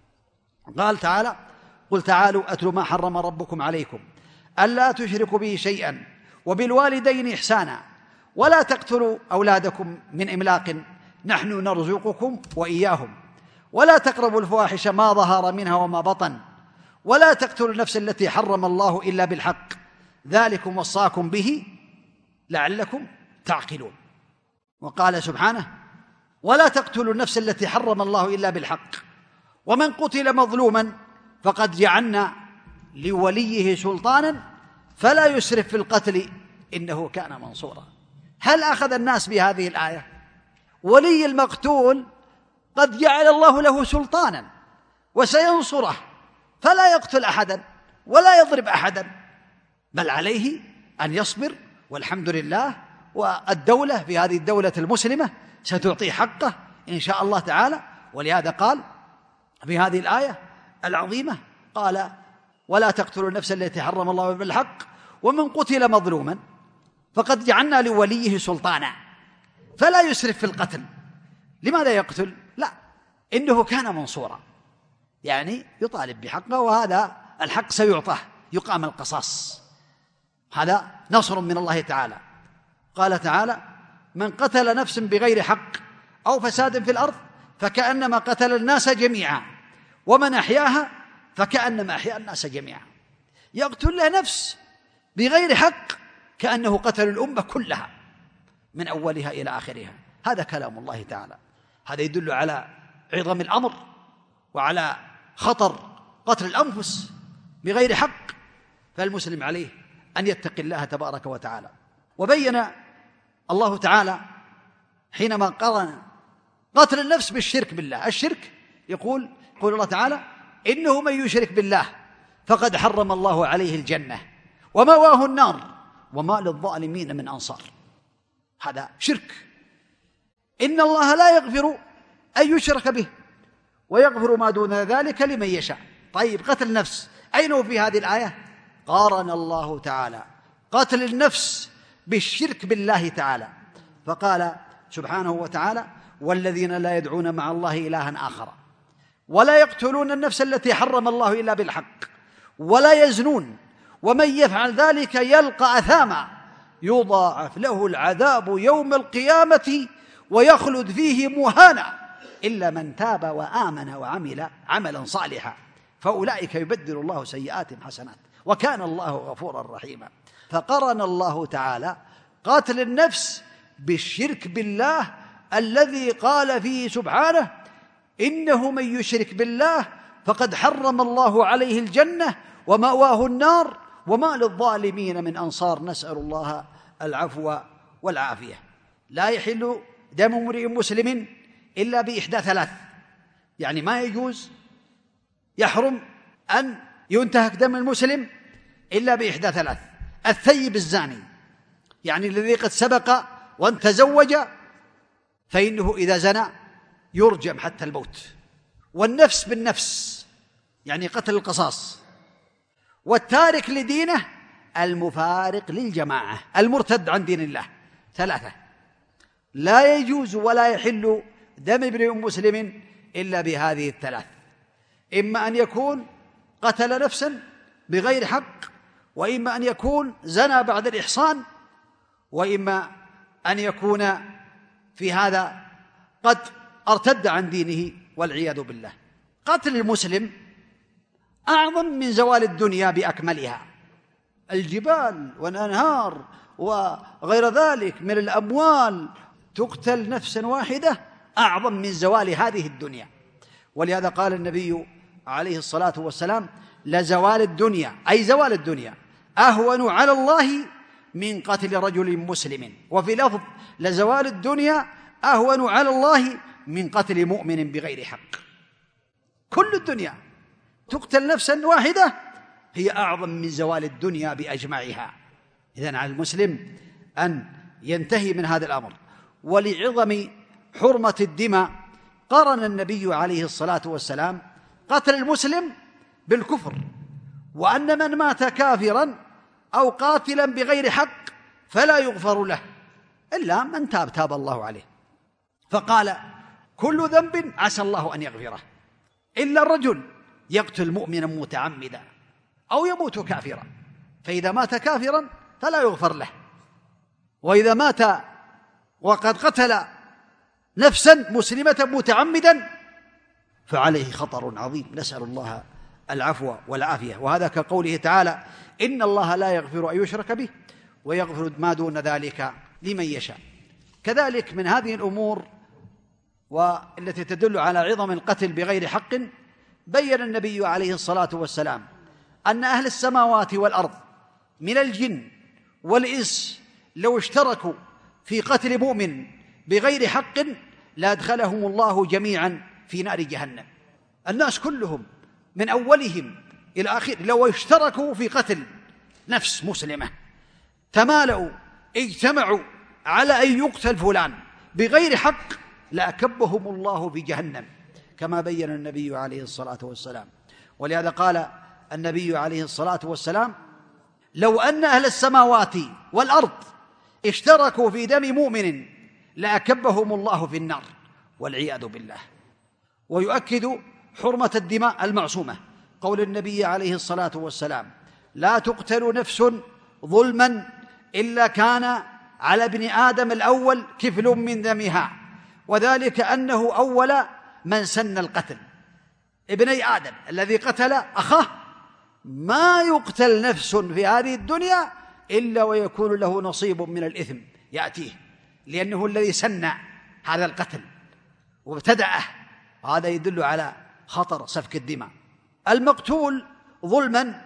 قال تعالى قل تعالوا أتلوا ما حرم ربكم عليكم ألا تشركوا به شيئا. وبالوالدين إحسانا ولا تقتلوا أولادكم من إملاق نحن نرزقكم وإياهم ولا تقربوا الفواحش ما ظهر منها وما بطن ولا تقتلوا النفس التي حرم الله إلا بالحق ذلكم وصاكم به لعلكم تعقلون وقال سبحانه ولا تقتلوا النفس التي حرم الله الا بالحق ومن قتل مظلوما فقد جعلنا لوليه سلطانا فلا يسرف في القتل إنه كان منصورا. هل أخذ الناس بهذه الآية؟ ولي المقتول قد جعل الله له سلطانا وسينصره فلا يقتل أحدا ولا يضرب أحدا بل عليه أن يصبر والحمد لله والدولة في هذه الدولة المسلمة ستعطيه حقه إن شاء الله تعالى. ولهذا قال في هذه الآية العظيمة قال ولا تقتلوا النفس التي حرم الله بالحق ومن قتل مظلوما. فقد جعلنا لوليه سلطانا. فلا يسرف في القتل. لماذا يقتل؟ لا إنه كان منصورا. يعني يطالب بحقه وهذا الحق سيعطاه يقام القصاص. هذا نصر من الله تعالى. قال تعالى من قتل نفس بغير حق أو فساد في الأرض فكأنما قتل الناس جميعا ومن أحياها فكأنما احيا الناس جميعا. يقتل له نفس بغير حق كأنه قتل الأمة كلها من أولها إلى آخرها. هذا كلام الله تعالى. هذا يدل على عظم الأمر وعلى خطر قتل الأنفس بغير حق. فالمسلم عليه أن يتقي الله تبارك وتعالى. وبين الله تعالى حينما قرن قتل النفس بالشرك بالله. الشرك يقول يقول الله تعالى انه من يشرك بالله فقد حرم الله عليه الجنه ومواه النار وما للظالمين من انصار هذا شرك ان الله لا يغفر ان يشرك به ويغفر ما دون ذلك لمن يشاء طيب قتل النفس اين هو في هذه الايه قارن الله تعالى قتل النفس بالشرك بالله تعالى فقال سبحانه وتعالى والذين لا يدعون مع الله الها اخر ولا يقتلون النفس التي حرم الله إلا بالحق ولا يزنون ومن يفعل ذلك يلقى أثاما يضاعف له العذاب يوم القيامة ويخلد فيه مهانا إلا من تاب وآمن وعمل عملا صالحا. فأولئك يبدل الله سيئاتهم حسنات وكان الله غفورا رحيما. فقرن الله تعالى قاتل النفس بالشرك بالله الذي قال فيه سبحانه إنه من يشرك بالله فقد حرم الله عليه الجنة ومأواه النار وما للظالمين من أنصار. نسأل الله العفو والعافية. لا يحل دم امرئ مسلم إلا بإحدى ثلاث. يعني ما يجوز يحرم أن ينتهك دم المسلم إلا بإحدى ثلاث. الثيب الزاني يعني الذي قد سبق وان تزوج فإنه إذا زنى يرجم حتى الموت. والنفس بالنفس يعني قتل القصاص. والتارك لدينه المفارق للجماعة المرتد عن دين الله. ثلاثة لا يجوز ولا يحل دم ابن مسلم إلا بهذه الثلاث. إما أن يكون قتل نفسا بغير حق وإما أن يكون زنى بعد الإحصان وإما أن يكون في هذا قد ارتد عن دينه والعياذ بالله. قتل المسلم أعظم من زوال الدنيا بأكملها. الجبال والأنهار وغير ذلك من الأموال تقتل نفسا واحدة أعظم من زوال هذه الدنيا. ولهذا قال النبي عليه الصلاة والسلام لزوال الدنيا أي زوال الدنيا أهون على الله من قتل رجل مسلم. وفي لفظ لزوال الدنيا أهون على الله من قتل مؤمن بغير حق. كل الدنيا تقتل نفسا واحدة هي أعظم من زوال الدنيا بأجمعها. إذن على المسلم أن ينتهي من هذا الأمر. ولعظم حرمة الدماء قرن النبي عليه الصلاة والسلام قتل المسلم بالكفر. وأن من مات كافرا أو قاتلا بغير حق فلا يغفر له إلا من تاب تاب الله عليه. فقال كل ذنب عسى الله أن يغفره. إلا الرجل يقتل مؤمنا متعمدا أو يموت كافرا. فإذا مات كافرا فلا يغفر له. وإذا مات وقد قتل نفسا مسلمة متعمدا فعليه خطر عظيم. نسأل الله العفو والعافية. وهذا كقوله تعالى إن الله لا يغفر أن يشرك به ويغفر ما دون ذلك لمن يشاء. كذلك من هذه الأمور والتي تدل على عظم القتل بغير حق بين النبي عليه الصلاة والسلام أن أهل السماوات والأرض من الجن والإنس لو اشتركوا في قتل مؤمن بغير حق لادخلهم الله جميعا في نار جهنم الناس كلهم من أولهم إلى آخر لو اشتركوا في قتل نفس مسلمة تمالؤوا اجتمعوا على أن يقتل فلان بغير حق لأكبهم الله في جهنم كما بين النبي عليه الصلاة والسلام. ولهذا قال النبي عليه الصلاة والسلام لو أن أهل السماوات والأرض اشتركوا في دم مؤمن لأكبهم الله في النار والعياذ بالله. ويؤكد حرمة الدماء المعصومة. قول النبي عليه الصلاة والسلام لا تقتل نفس ظلما إلا كان على ابن آدم الأول كفل من دمها. وذلك أنه أول من سن القتل. ابني آدم الذي قتل أخاه ما يقتل نفس في هذه الدنيا إلا ويكون له نصيب من الإثم يأتيه لأنه الذي سن هذا القتل وابتدأه. هذا يدل على خطر سفك الدماء. المقتول ظلما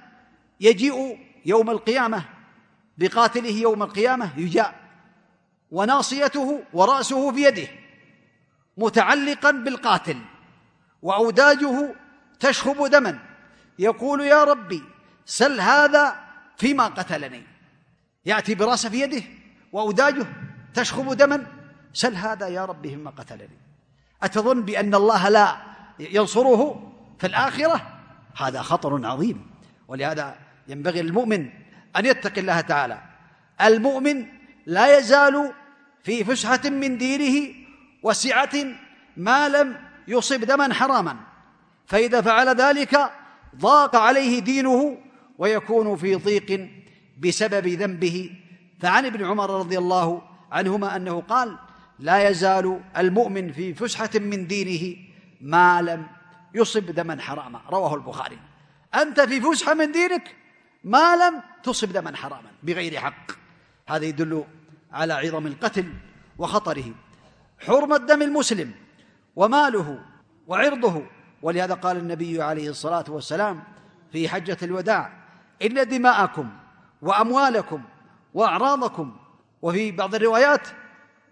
يجيء يوم القيامة بقاتله يوم القيامة يجاء وناصيته ورأسه في يده متعلقا بالقاتل وأوداجه تشخب دما. يقول يا ربي سل هذا فيما قتلني. يأتي برأسه في يده وأوداجه تشخب دما. سل هذا يا ربي فيما قتلني. أتظن بأن الله لا ينصره في الآخرة؟ هذا خطر عظيم. ولهذا ينبغي للمؤمن أن يتقي الله تعالى. المؤمن لا يزال في فسحة من دينه وسعة ما لم يصب دما حراما. فإذا فعل ذلك ضاق عليه دينه ويكون في ضيق بسبب ذنبه. فعن ابن عمر رضي الله عنهما أنه قال لا يزال المؤمن في فسحة من دينه ما لم يصب دما حراما. رواه البخاري. أنت في فسحة من دينك ما لم تصب دما حراما بغير حق. هذا يدل على عظم القتل وخطره. حرمة دم المسلم وماله وعرضه ولهذا قال النبي عليه الصلاة والسلام في حجة الوداع إن دماءكم وأموالكم وأعراضكم وفي بعض الروايات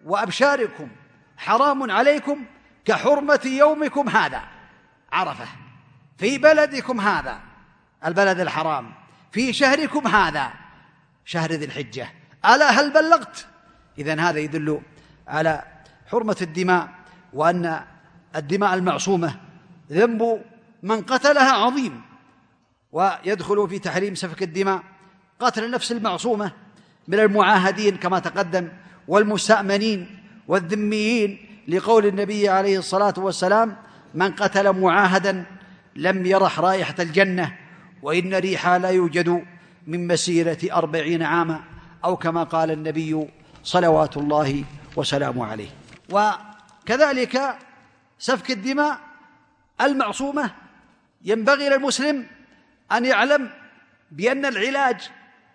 وأبشاركم حرام عليكم كحرمة يومكم هذا عرفة في بلدكم هذا البلد الحرام في شهركم هذا شهر ذي الحجة ألا هل بلغت إذا هذا يدل على حرمة الدماء وأن الدماء المعصومة ذنب من قتلها عظيم ويدخل في تحريم سفك الدماء قتل النفس المعصومة من المعاهدين كما تقدم والمستأمنين والذميين لقول النبي عليه الصلاة والسلام من قتل معاهدا لم يرح رائحة الجنة وإن ريحها لا يوجد من مسيرة أربعين عاما أو كما قال النبي صلوات الله وسلامه عليه. وكذلك سفك الدماء المعصومة. ينبغي للمسلم أن يعلم بأن العلاج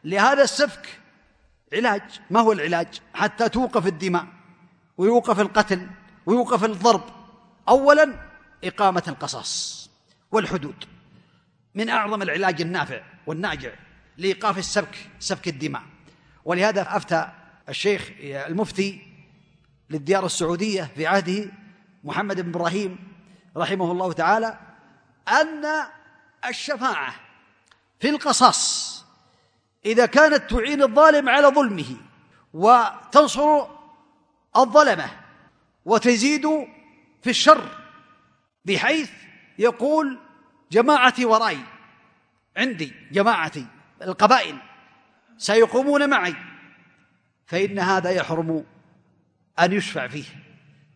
لهذا السفك علاج. ما هو العلاج؟ حتى توقف الدماء ويوقف القتل ويوقف الضرب. أولا إقامة القصاص والحدود. من أعظم العلاج النافع والناجع لإيقاف السفك سفك الدماء. ولهذا أفتى الشيخ المفتي للديار السعودية في عهده محمد بن إبراهيم رحمه الله تعالى أن الشفاعة في القصاص إذا كانت تعين الظالم على ظلمه وتنصر الظلمة وتزيد في الشر بحيث يقول جماعتي ورائي عندي جماعتي القبائل سيقومون معي فإن هذا يحرم أن يشفع فيه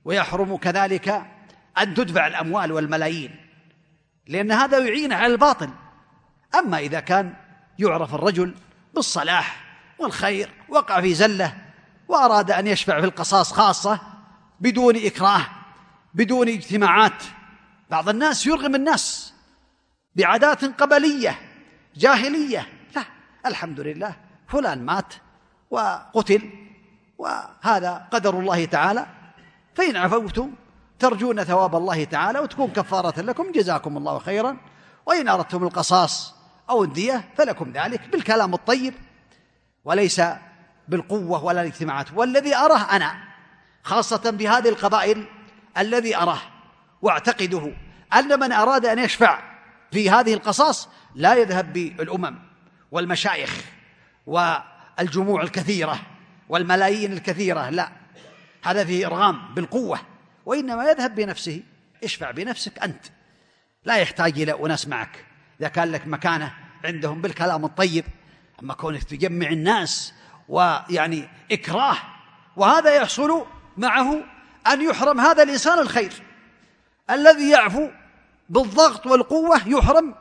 ويحرم كذلك أن تدفع الأموال والملايين. لأن هذا يعين على الباطل. أما إذا كان يعرف الرجل بالصلاح والخير وقع في زلة وأراد أن يشفع في القصاص خاصة بدون إكراه بدون اجتماعات. بعض الناس يرغم الناس بعادات قبلية جاهلية. لا الحمد لله فلان مات وقتل وهذا قدر الله تعالى. فإن عفوتم ترجون ثواب الله تعالى وتكون كفارة لكم جزاكم الله خيرا. وإن أردتم القصاص أو الدية فلكم ذلك بالكلام الطيب وليس بالقوة ولا الاجتماعات. والذي أراه أنا خاصة بهذه القبائل الذي أراه واعتقده أن من أراد أن يشفع في هذه القصاص لا يذهب بالأمم والمشايخ والجموع الكثيرة. والملايين الكثيرة لا. هذا فيه إرغام بالقوة وإنما يذهب بنفسه. اشفع بنفسك أنت. لا يحتاج إلى أناس معك. إذا كان لك مكانة عندهم بالكلام الطيب أما كونك تجمع الناس ويعني إكراه وهذا يحصل معه أن يحرم هذا الإنسان الخير. الذي يعفو بالضغط والقوة يحرم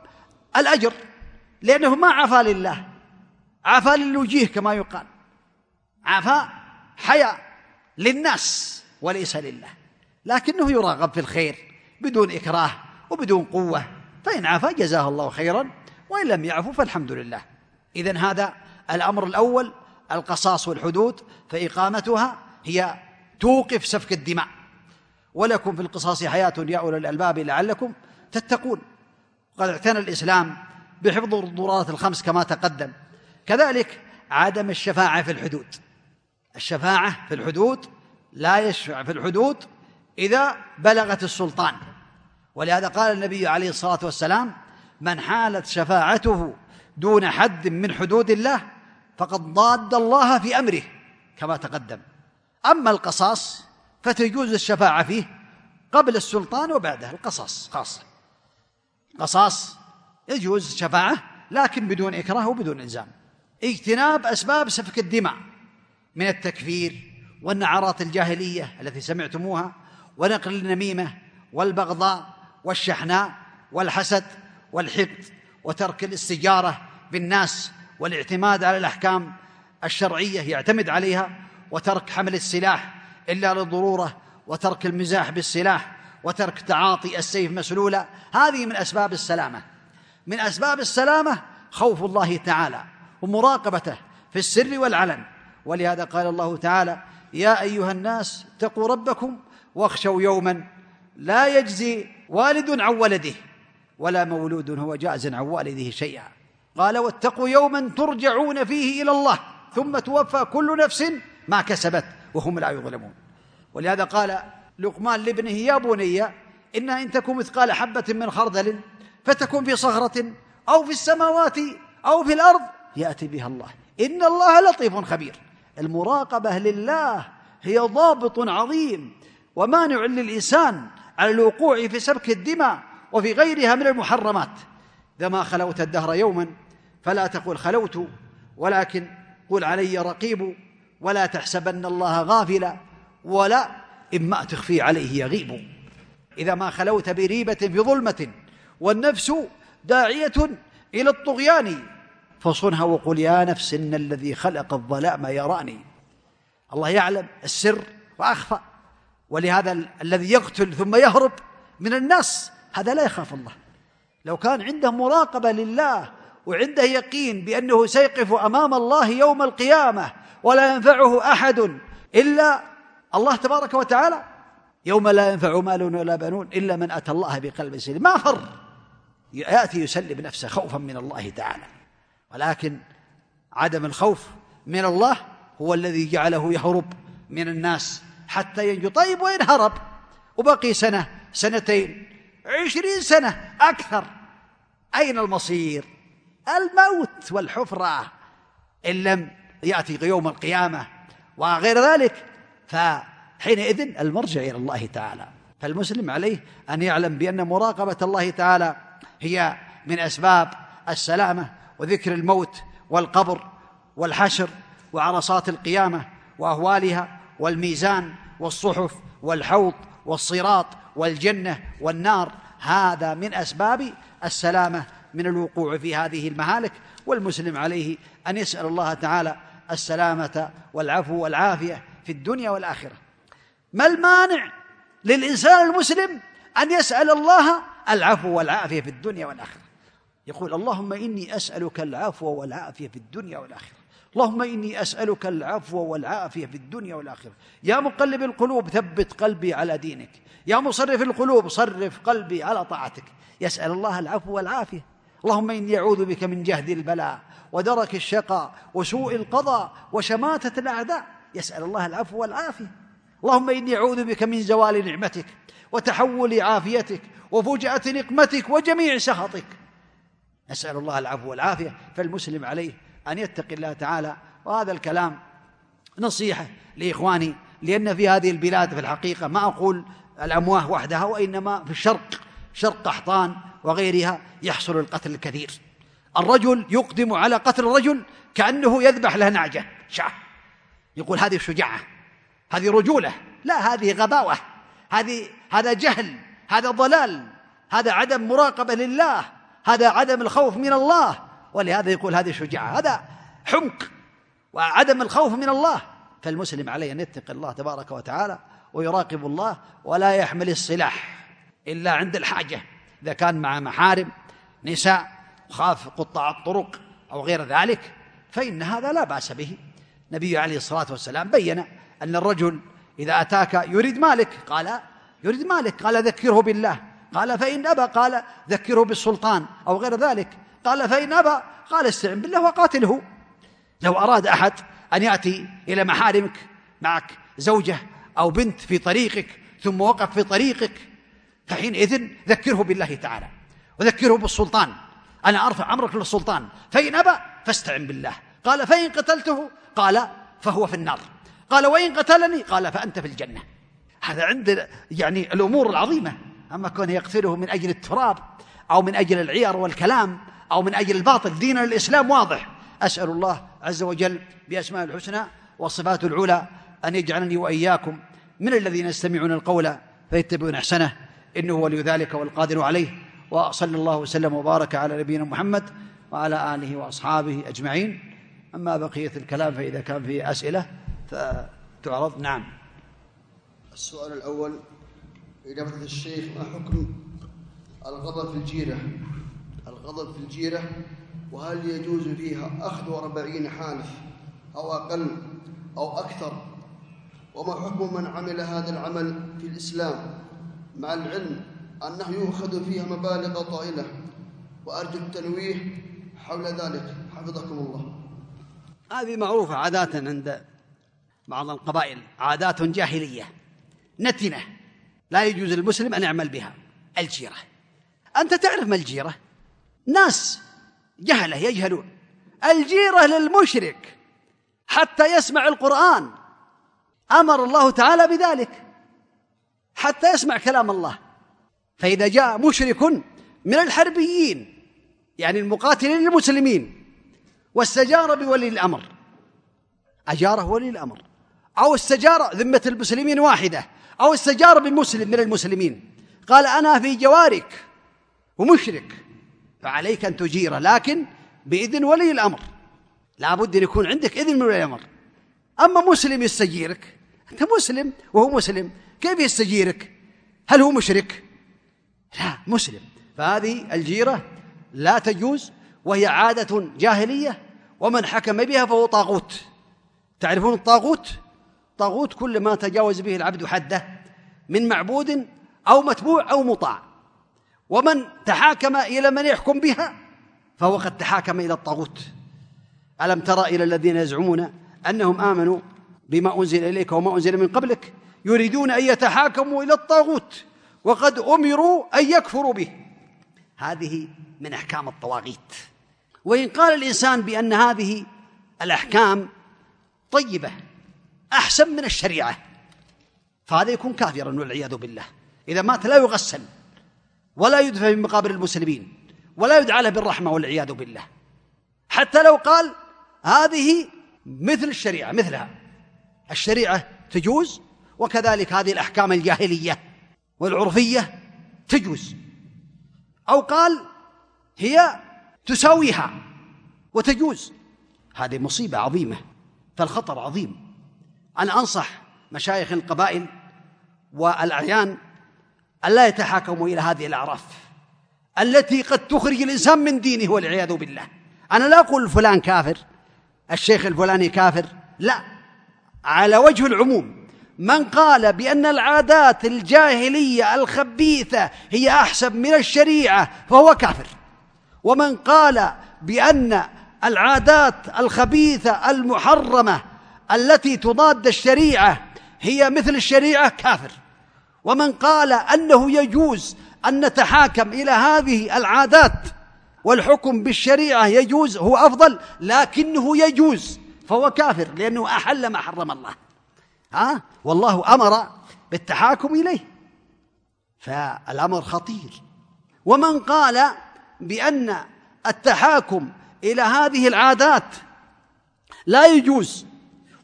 الأجر لأنه ما عفا لله. عفا للوجيه كما يقال. عفا حياء للناس وليس لله. لكنه يراغب في الخير بدون إكراه وبدون قوة. فإن عفا جزاه الله خيرا وإن لم يعفو فالحمد لله. إذن هذا الأمر الأول القصاص والحدود فإقامتها هي توقف سفك الدماء. ولكم في القصاص حياة يا أولي الألباب لعلكم تتقون. قد اعتنى الإسلام بحفظ الضرورات الخمس كما تقدم. كذلك عدم الشفاعة في الحدود. الشفاعة في الحدود لا يشفع في الحدود إذا بلغت السلطان. ولهذا قال النبي عليه الصلاة والسلام من حالت شفاعته دون حد من حدود الله فقد ضاد الله في أمره كما تقدم. أما القصاص فتجوز الشفاعة فيه قبل السلطان وبعده القصاص خاصة. قصاص يجوز الشفاعة لكن بدون إكراه وبدون إلزام. اجتناب أسباب سفك الدماء. من التكفير والنعرات الجاهلية التي سمعتموها ونقل النميمة والبغضاء والشحناء والحسد والحقد وترك الاستجارة بالناس والاعتماد على الأحكام الشرعية يعتمد عليها وترك حمل السلاح إلا للضرورة وترك المزاح بالسلاح وترك تعاطي السيف مسلولا. هذه من أسباب السلامة. من أسباب السلامة خوف الله تعالى ومراقبته في السر والعلن. ولهذا قال الله تعالى يا أيها الناس اتقوا ربكم واخشوا يوما لا يجزي والد عن ولده ولا مولود هو جاز عن والده شيئا قال واتقوا يوما ترجعون فيه الى الله ثم توفى كل نفس ما كسبت وهم لا يظلمون ولهذا قال لقمان لابنه يا بني إنها إن تكن مثقال حبة من خردل فتكن في صخرة أو في السماوات أو في الأرض يأتي بها الله إن الله لطيف خبير المراقبة لله هي ضابط عظيم ومانع للإنسان على الوقوع في سبك الدماء وفي غيرها من المحرمات. إذا ما خلوت الدهر يوما فلا تقل خلوت ولكن قل علي رقيب ولا تحسبن الله غافلا ولا إما تخفي عليه يغيب. إذا ما خلوت بريبة في ظلمة والنفس داعية إلى الطغيان فصنها وقل يا نفس إن الذي خلق الظلام يراني. الله يعلم السر وأخفى ولهذا الذي يقتل ثم يهرب من الناس هذا لا يخاف الله. لو كان عنده مراقبة لله وعنده يقين بأنه سيقف أمام الله يوم القيامة ولا ينفعه أحد إلا الله تبارك وتعالى يوم لا ينفع مال ولا بنون إلا من أتى الله بقلب سليم. ما فر؟ يأتي يسلم نفسه خوفا من الله تعالى. ولكن عدم الخوف من الله هو الذي جعله يهرب من الناس حتى ينجو. طيب وإن هرب؟ وبقي سنة سنتين عشرين سنة أكثر. أين المصير؟ الموت والحفرة. إن لم يأتي يوم القيامة وغير ذلك فحينئذ المرجع إلى الله تعالى. فالمسلم عليه أن يعلم بأن مراقبة الله تعالى هي من أسباب السلامة. وذكر الموت والقبر والحشر وعرصات القيامة وأهوالها والميزان والصحف والحوض والصراط والجنة والنار. هذا من أسباب السلامة من الوقوع في هذه المهالك والمسلم عليه أن يسأل الله تعالى السلامة والعفو والعافية في الدنيا والآخرة. ما المانع للإنسان المسلم أن يسأل الله العفو والعافية في الدنيا والآخرة؟ يقول اللهم إني أسألك العفو والعافية في الدنيا والآخرة. اللهم إني أسألك العفو والعافية في الدنيا والآخرة. يا مقلب القلوب ثبت قلبي على دينك. يا مصرف القلوب صرف قلبي على طاعتك. يسأل الله العفو والعافية. اللهم إني أعوذ بك من جهد البلاء ودرك الشقاء وسوء القضاء وشماتة الأعداء. يسأل الله العفو والعافية. اللهم إني أعوذ بك من زوال نعمتك وتحول عافيتك وفجأة نقمتك وجميع سخطك. نسأل الله العفو والعافية فالمسلم عليه أن يتقي الله تعالى. وهذا الكلام نصيحة لإخواني لأن في هذه البلاد في الحقيقة ما أقول الأمواه وحدها وإنما في الشرق شرق قحطان وغيرها يحصل القتل الكثير. الرجل يقدم على قتل الرجل كأنه يذبح له نعجة شاه. يقول هذه شجاعة هذه رجولة لا هذه غباوة هذه هذا جهل هذا ضلال هذا عدم مراقبة لله. هذا عدم الخوف من الله. ولهذا يقول هذه شجاعة. هذا حمق وعدم الخوف من الله. فالمسلم عليه أن يتقي الله تبارك وتعالى ويراقب الله ولا يحمل السلاح إلا عند الحاجة. إذا كان مع محارم نساء خاف قطاع الطرق أو غير ذلك فإن هذا لا بأس به. النبي عليه الصلاة والسلام بين أن الرجل إذا أتاك يريد مالك؟ قال يريد مالك. قال ذكره بالله. قال فإن أبى قال ذكره بالسلطان أو غير ذلك. قال فإن أبى قال استعن بالله وقاتله. لو أراد أحد أن يأتي إلى محارمك معك زوجة أو بنت في طريقك ثم وقف في طريقك فحينئذ ذكره بالله تعالى وذكره بالسلطان. أنا أرفع أمرك للسلطان. فإن أبى فاستعن بالله. قال فإن قتلته قال فهو في النار. قال وإن قتلني قال فأنت في الجنة. هذا عند يعني الأمور العظيمة. أما كونه يقتله من أجل التراب أو من أجل العيار والكلام أو من أجل الباطل دين الإسلام واضح. أسأل الله عز وجل بأسماء الحسنى وصفات العلى أن يجعلني وإياكم من الذين يستمعون القول فيتبعون أحسنه. إنه ولي ذلك والقادر عليه. وصلى الله وسلم وبارك على نبينا محمد وعلى آله وأصحابه أجمعين. أما بقية الكلام فإذا كان فيه أسئلة فتعرض. نعم. السؤال الأول إجابة الشيخ ما حكم الغضب في الجيرة؟ الغضب في الجيرة وهل يجوز فيها أخذ أربعين حانف أو أقل أو أكثر؟ وما حكم من عمل هذا العمل في الإسلام؟ مع العلم أنه يؤخذ فيها مبالغ طائلة وأرجو التنويه حول ذلك. حفظكم الله. هذه معروفة عادات عند بعض القبائل عادات جاهلية نتنة. لا يجوز للمسلم أن يعمل بها. الجيرة. أنت تعرف ما الجيرة؟ ناس جهلة يجهلون. الجيرة للمشرك حتى يسمع القرآن. أمر الله تعالى بذلك حتى يسمع كلام الله. فإذا جاء مشرك من الحربيين يعني المقاتلين للمسلمين واستجار بولي الأمر. أجاره ولي الأمر. أو استجار ذمة المسلمين واحدة. أو استجار بمسلم من المسلمين. قال أنا في جوارك ومشرك فعليك أن تجيره لكن بإذن ولي الأمر. لا بد أن يكون عندك إذن من ولي الأمر. أما مسلم يستجيرك أنت مسلم وهو مسلم كيف يستجيرك؟ هل هو مشرك؟ لا مسلم. فهذه الجيرة لا تجوز وهي عادة جاهلية ومن حكم بها فهو طاغوت. تعرفون الطاغوت؟ طاغوت كل ما تجاوز به العبد حده من معبود أو متبوع أو مطاع. ومن تحاكم إلى من يحكم بها فهو قد تحاكم إلى الطاغوت. ألم ترى إلى الذين يزعمون أنهم آمنوا بما أنزل إليك وما أنزل من قبلك يريدون أن يتحاكموا إلى الطاغوت وقد أمروا أن يكفروا به. هذه من أحكام الطواغيت. وإن قال الإنسان بأن هذه الأحكام طيبة أحسن من الشريعة. فهذا يكون كافرا والعياذ بالله. إذا مات لا يغسل ولا يدفن في مقابر المسلمين ولا يدعى له بالرحمة والعياذ بالله. حتى لو قال هذه مثل الشريعة مثلها. الشريعة تجوز وكذلك هذه الأحكام الجاهلية والعرفية تجوز. أو قال هي تساويها وتجوز. هذه مصيبة عظيمة فالخطر عظيم. أنا أنصح مشايخ القبائل والأعيان ألا يتحاكموا إلى هذه الأعراف التي قد تخرج الإنسان من دينه والعياذ بالله. أنا لا أقول فلان كافر الشيخ الفلاني كافر لا. على وجه العموم من قال بأن العادات الجاهلية الخبيثة هي أحسن من الشريعة فهو كافر. ومن قال بأن العادات الخبيثة المحرمة التي تضاد الشريعة هي مثل الشريعة كافر. ومن قال أنه يجوز أن نتحاكم إلى هذه العادات والحكم بالشريعة يجوز هو أفضل لكنه يجوز فهو كافر لأنه أحل ما حرم الله. ها؟ والله أمر بالتحاكم إليه. فالأمر خطير. ومن قال بأن التحاكم إلى هذه العادات لا يجوز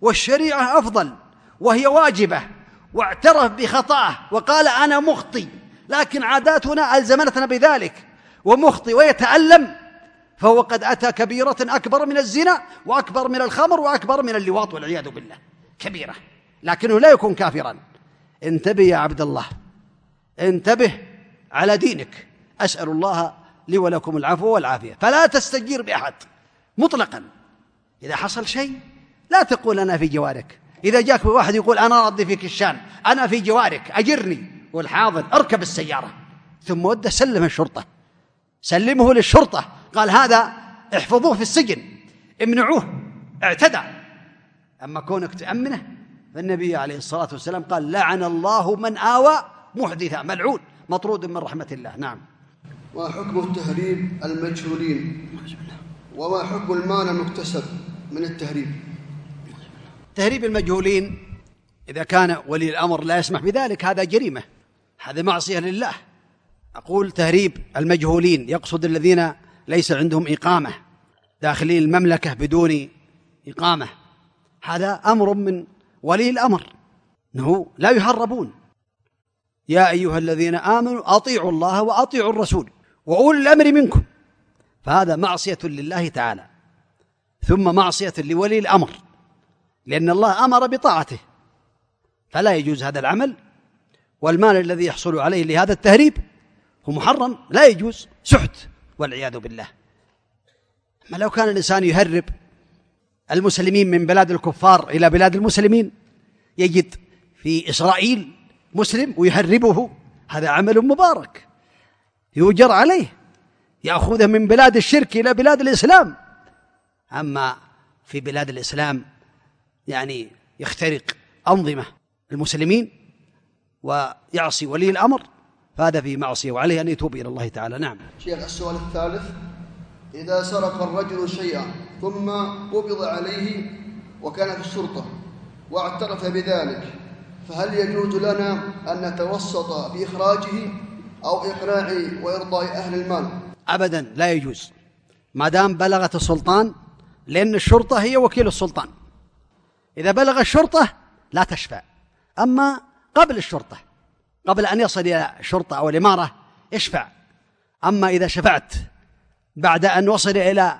والشريعة أفضل وهي واجبة واعترف بخطأه وقال أنا مخطي لكن عاداتنا ألزمتنا بذلك ومخطي ويتألم فهو قد أتى كبيرة أكبر من الزنا وأكبر من الخمر وأكبر من اللواط والعياذ بالله كبيرة لكنه لا يكون كافرا. انتبه يا عبد الله انتبه على دينك أسأل الله لي ولكم العفو والعافية فلا تستجير بأحد مطلقا إذا حصل شيء لا تقول أنا في جوارك إذا جاك واحد يقول أنا راضي فيك الشان أنا في جوارك أجرني والحاضر اركب السيارة ثم وده سلم الشرطة سلمه للشرطة قال هذا احفظوه في السجن امنعوه اعتدى أما كونك تأمنه فالنبي عليه الصلاة والسلام قال لعن الله من آوى محدثا ملعون مطرود من رحمة الله نعم وحكم التهريب المجهولين وما حكم المال المكتسب من التهريب تهريب المجهولين إذا كان ولي الأمر لا يسمح بذلك هذا جريمة هذا معصية لله. أقول تهريب المجهولين يقصد الذين ليس عندهم إقامة داخلين المملكة بدون إقامة. هذا أمر من ولي الأمر أنه لا يهربون يا أيها الذين آمنوا أطيعوا الله وأطيعوا الرسول وأولي الأمر منكم. فهذا معصية لله تعالى ثم معصية لولي الأمر. لأن الله أمر بطاعته. فلا يجوز هذا العمل والمال الذي يحصل عليه لهذا التهريب هو محرم لا يجوز سحت والعياذ بالله. ما لو كان الإنسان يهرب المسلمين من بلاد الكفار إلى بلاد المسلمين يجد في إسرائيل مسلم ويهربه هذا عمل مبارك يؤجر عليه يأخذه من بلاد الشرك إلى بلاد الإسلام. أما في بلاد الإسلام يعني يخترق أنظمة المسلمين ويعصي ولي الأمر فهذا في معصية وعليه أن يتوب إلى الله تعالى. نعم. شيخ السؤال الثالث إذا سرق الرجل شيئا ثم قبض عليه وكان في الشرطة واعترف بذلك فهل يجوز لنا أن نتوسط بإخراجه أو إقناع وإرضاء أهل المال؟ أبدا لا يجوز. ما دام بلغت السلطان لأن الشرطة هي وكيل السلطان. إذا بلغ الشرطة لا تشفع أما قبل الشرطة قبل أن يصل إلى الشرطة أو الإمارة اشفع. أما إذا شفعت بعد أن وصل إلى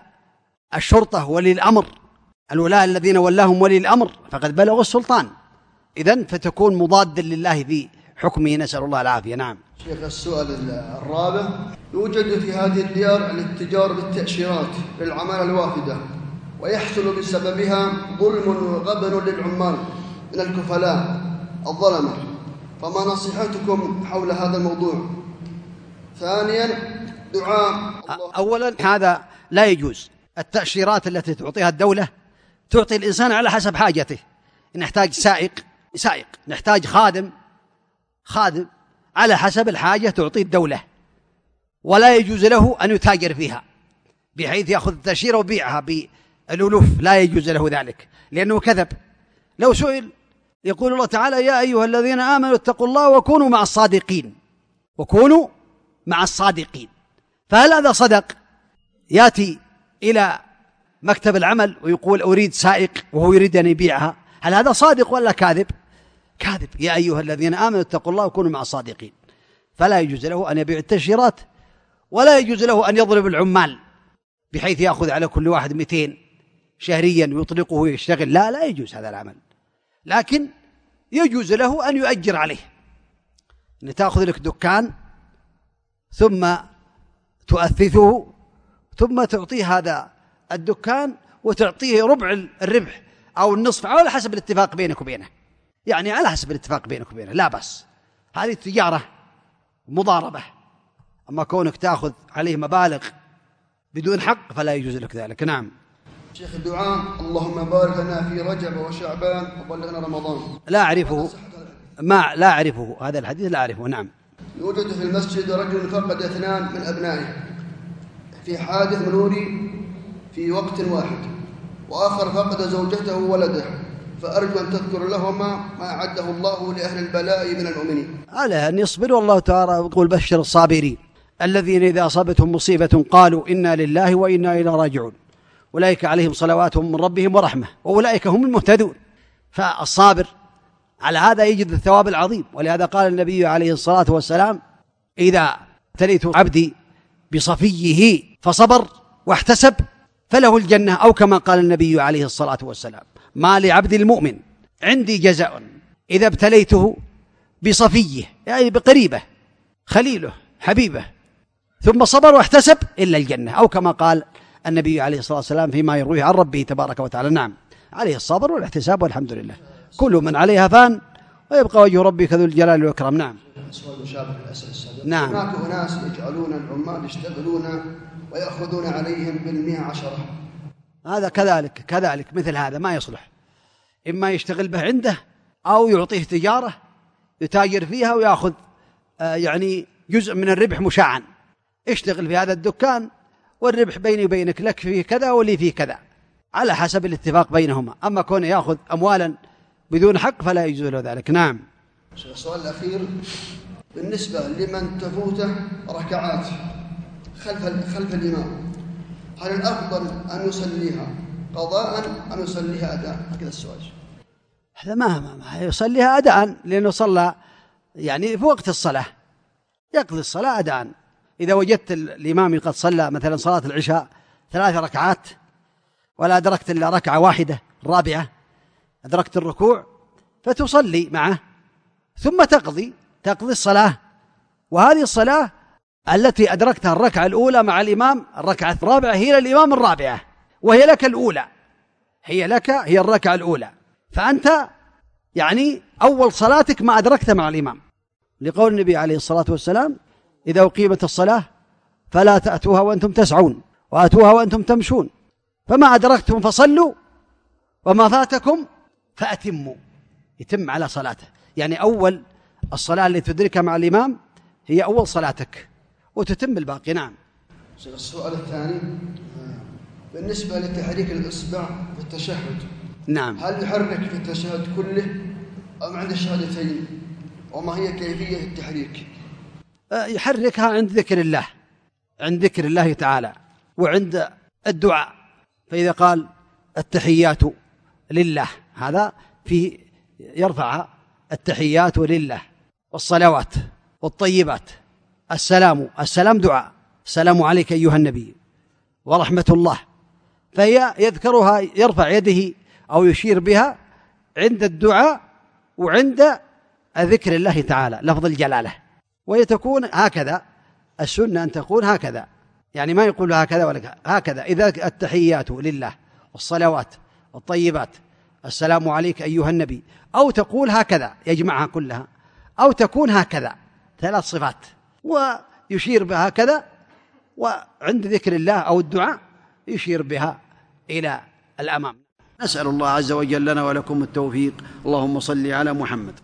الشرطة ولي الأمر الولاة الذين ولاهم ولي الأمر فقد بلغوا السلطان. إذن فتكون مضادا لله ذي حكمه. نسأل الله العافية. نعم. شيخ السؤال الرابع. يوجد في هذه الديار الاتجار بالتأشيرات للعمالة الوافدة. ويحصل بسببها ظلم وغبن للعمال من الكفلاء الظلمة. فما نصيحتكم حول هذا الموضوع؟ ثانيا دعاء أولا هذا لا يجوز. التأشيرات التي تعطيها الدولة تعطي الإنسان على حسب حاجته. نحتاج سائق سائق. نحتاج خادم خادم على حسب الحاجة تعطيه الدولة. ولا يجوز له أن يتاجر فيها بحيث يأخذ التأشيرة ويبيعها بالألوف لا يجوز له ذلك لأنه كذب. لو سئل يقول الله تعالى يا أيها الذين آمنوا اتقوا الله وكونوا مع الصادقين. وكونوا مع الصادقين. فهل هذا صدق؟ يأتي إلى مكتب العمل ويقول أريد سائق وهو يريد أن يبيعها. هل هذا صادق ولا كاذب؟ كاذب. يا أيها الذين آمنوا اتقوا الله وكونوا مع الصادقين. فلا يجوز له أن يبيع التاشيرات ولا يجوز له أن يضرب العمال بحيث يأخذ على كل واحد 200 شهريا ويطلقه ويشتغل. لا لا يجوز هذا العمل. لكن يجوز له أن يؤجر عليه. إن تأخذ لك دكان ثم تؤثثه ثم تعطيه هذا الدكان وتعطيه ربع الربح أو النصف على حسب الاتفاق بينك وبينه. يعني على حسب الاتفاق بينك وبينه. لا بس هذه تجارة مضاربة. أما كونك تأخذ عليه مبالغ بدون حق فلا يجوز لك ذلك. نعم. شيخ الدعاء اللهم بارك لنا في رجب وشعبان وبلغنا رمضان. لا أعرفه. ما لا أعرفه. هذا الحديث لا أعرفه. نعم. يوجد في المسجد رجل فقد اثنان من أبنائه في حادث مروري في وقت واحد وآخر فقد زوجته وولده فأرجو أن تذكر لهما ما أعده الله لأهل البلاء من المؤمنين. على أن يصبروا الله تعالى يقول بشر الصابرين الذين إذا أصابتهم مصيبة قالوا إنا لله وإنا إلى راجعون. أولئك عليهم صلوات من ربهم ورحمة وأولئك هم المهتدون. فالصابر على هذا يجد الثواب العظيم. ولهذا قال النبي عليه الصلاة والسلام إذا ابتليت عبدي بصفيه فصبر واحتسب فله الجنة أو كما قال النبي عليه الصلاة والسلام ما لعبد المؤمن عندي جزاء إذا ابتليته بصفيه يعني بقريبه خليله حبيبه ثم صبر واحتسب إلا الجنة أو كما قال النبي عليه الصلاة والسلام فيما يرويه عن ربه تبارك وتعالى. نعم عليه الصبر والاحتساب والحمد لله. كل من عليها فان ويبقى وجه ربك ذو الجلال والإكرام. نعم. نعم. هناك أناس يجعلون العمال يشتغلون ويأخذون عليهم بالمئة عشرة. هذا كذلك كذلك مثل هذا ما يصلح. إما يشتغل به عنده أو يعطيه تجارة يتاجر فيها ويأخذ آه يعني جزء من الربح مشاعا. اشتغل في هذا الدكان والربح بيني وبينك لك فيه كذا ولي فيه كذا. على حسب الاتفاق بينهما. أما كونه يأخذ أموالا بدون حق فلا يجوز له ذلك. نعم. السؤال الأخير بالنسبة لمن تفوته ركعات خلف خلف الإمام هل الأفضل أن يصليها قضاء أم يصليها أداء؟ هكذا السؤال. هذا ما, ما, ما يصليها أداء لأنه صلى يعني في وقت الصلاة. يقضي الصلاة أداء. إذا وجدت الإمام قد صلى مثلا صلاة العشاء ثلاث ركعات ولا أدركت إلا ركعة واحدة الرابعة أدركت الركوع فتصلي معه. ثم تقضي تقضي الصلاة. وهذه الصلاة التي أدركتها الركعة الأولى مع الإمام الركعة الرابعة هي للإمام الرابعة وهي لك الأولى. هي لك هي الركعة الأولى. فأنت يعني أول صلاتك ما أدركت مع الإمام. لقول النبي عليه الصلاة والسلام إذا أقيمت الصلاة فلا تأتوها وأنتم تسعون وأتوها وأنتم تمشون. فما أدركتم فصلوا وما فاتكم فأتموا. يتم على صلاته. يعني أول الصلاة اللي تدركها مع الإمام هي أول صلاتك وتتم الباقي. نعم. السؤال الثاني بالنسبة لتحريك الإصبع في التشهد نعم. هل يحرك في التشهد كله أم عند الشهادتين؟ وما هي كيفية التحريك؟ يحركها عند ذكر الله عند ذكر الله تعالى وعند الدعاء. فإذا قال التحيات لله هذا في يرفع التحيات لله والصلوات والطيبات السلام السلام دعاء السلام عليك أيها النبي ورحمة الله. فهي يذكرها يرفع يده أو يشير بها عند الدعاء وعند ذكر الله تعالى لفظ الجلالة. وهي تكون هكذا. السنة أن تكون هكذا. يعني ما يقول هكذا ولا هكذا. إذا التحيات لله والصلوات والطيبات السلام عليك أيها النبي. أو تقول هكذا يجمعها كلها. أو تكون هكذا ثلاث صفات. ويشير بها هكذا. وعند ذكر الله أو الدعاء يشير بها إلى الأمام. نسأل الله عز وجل لنا ولكم التوفيق. اللهم صل على محمد.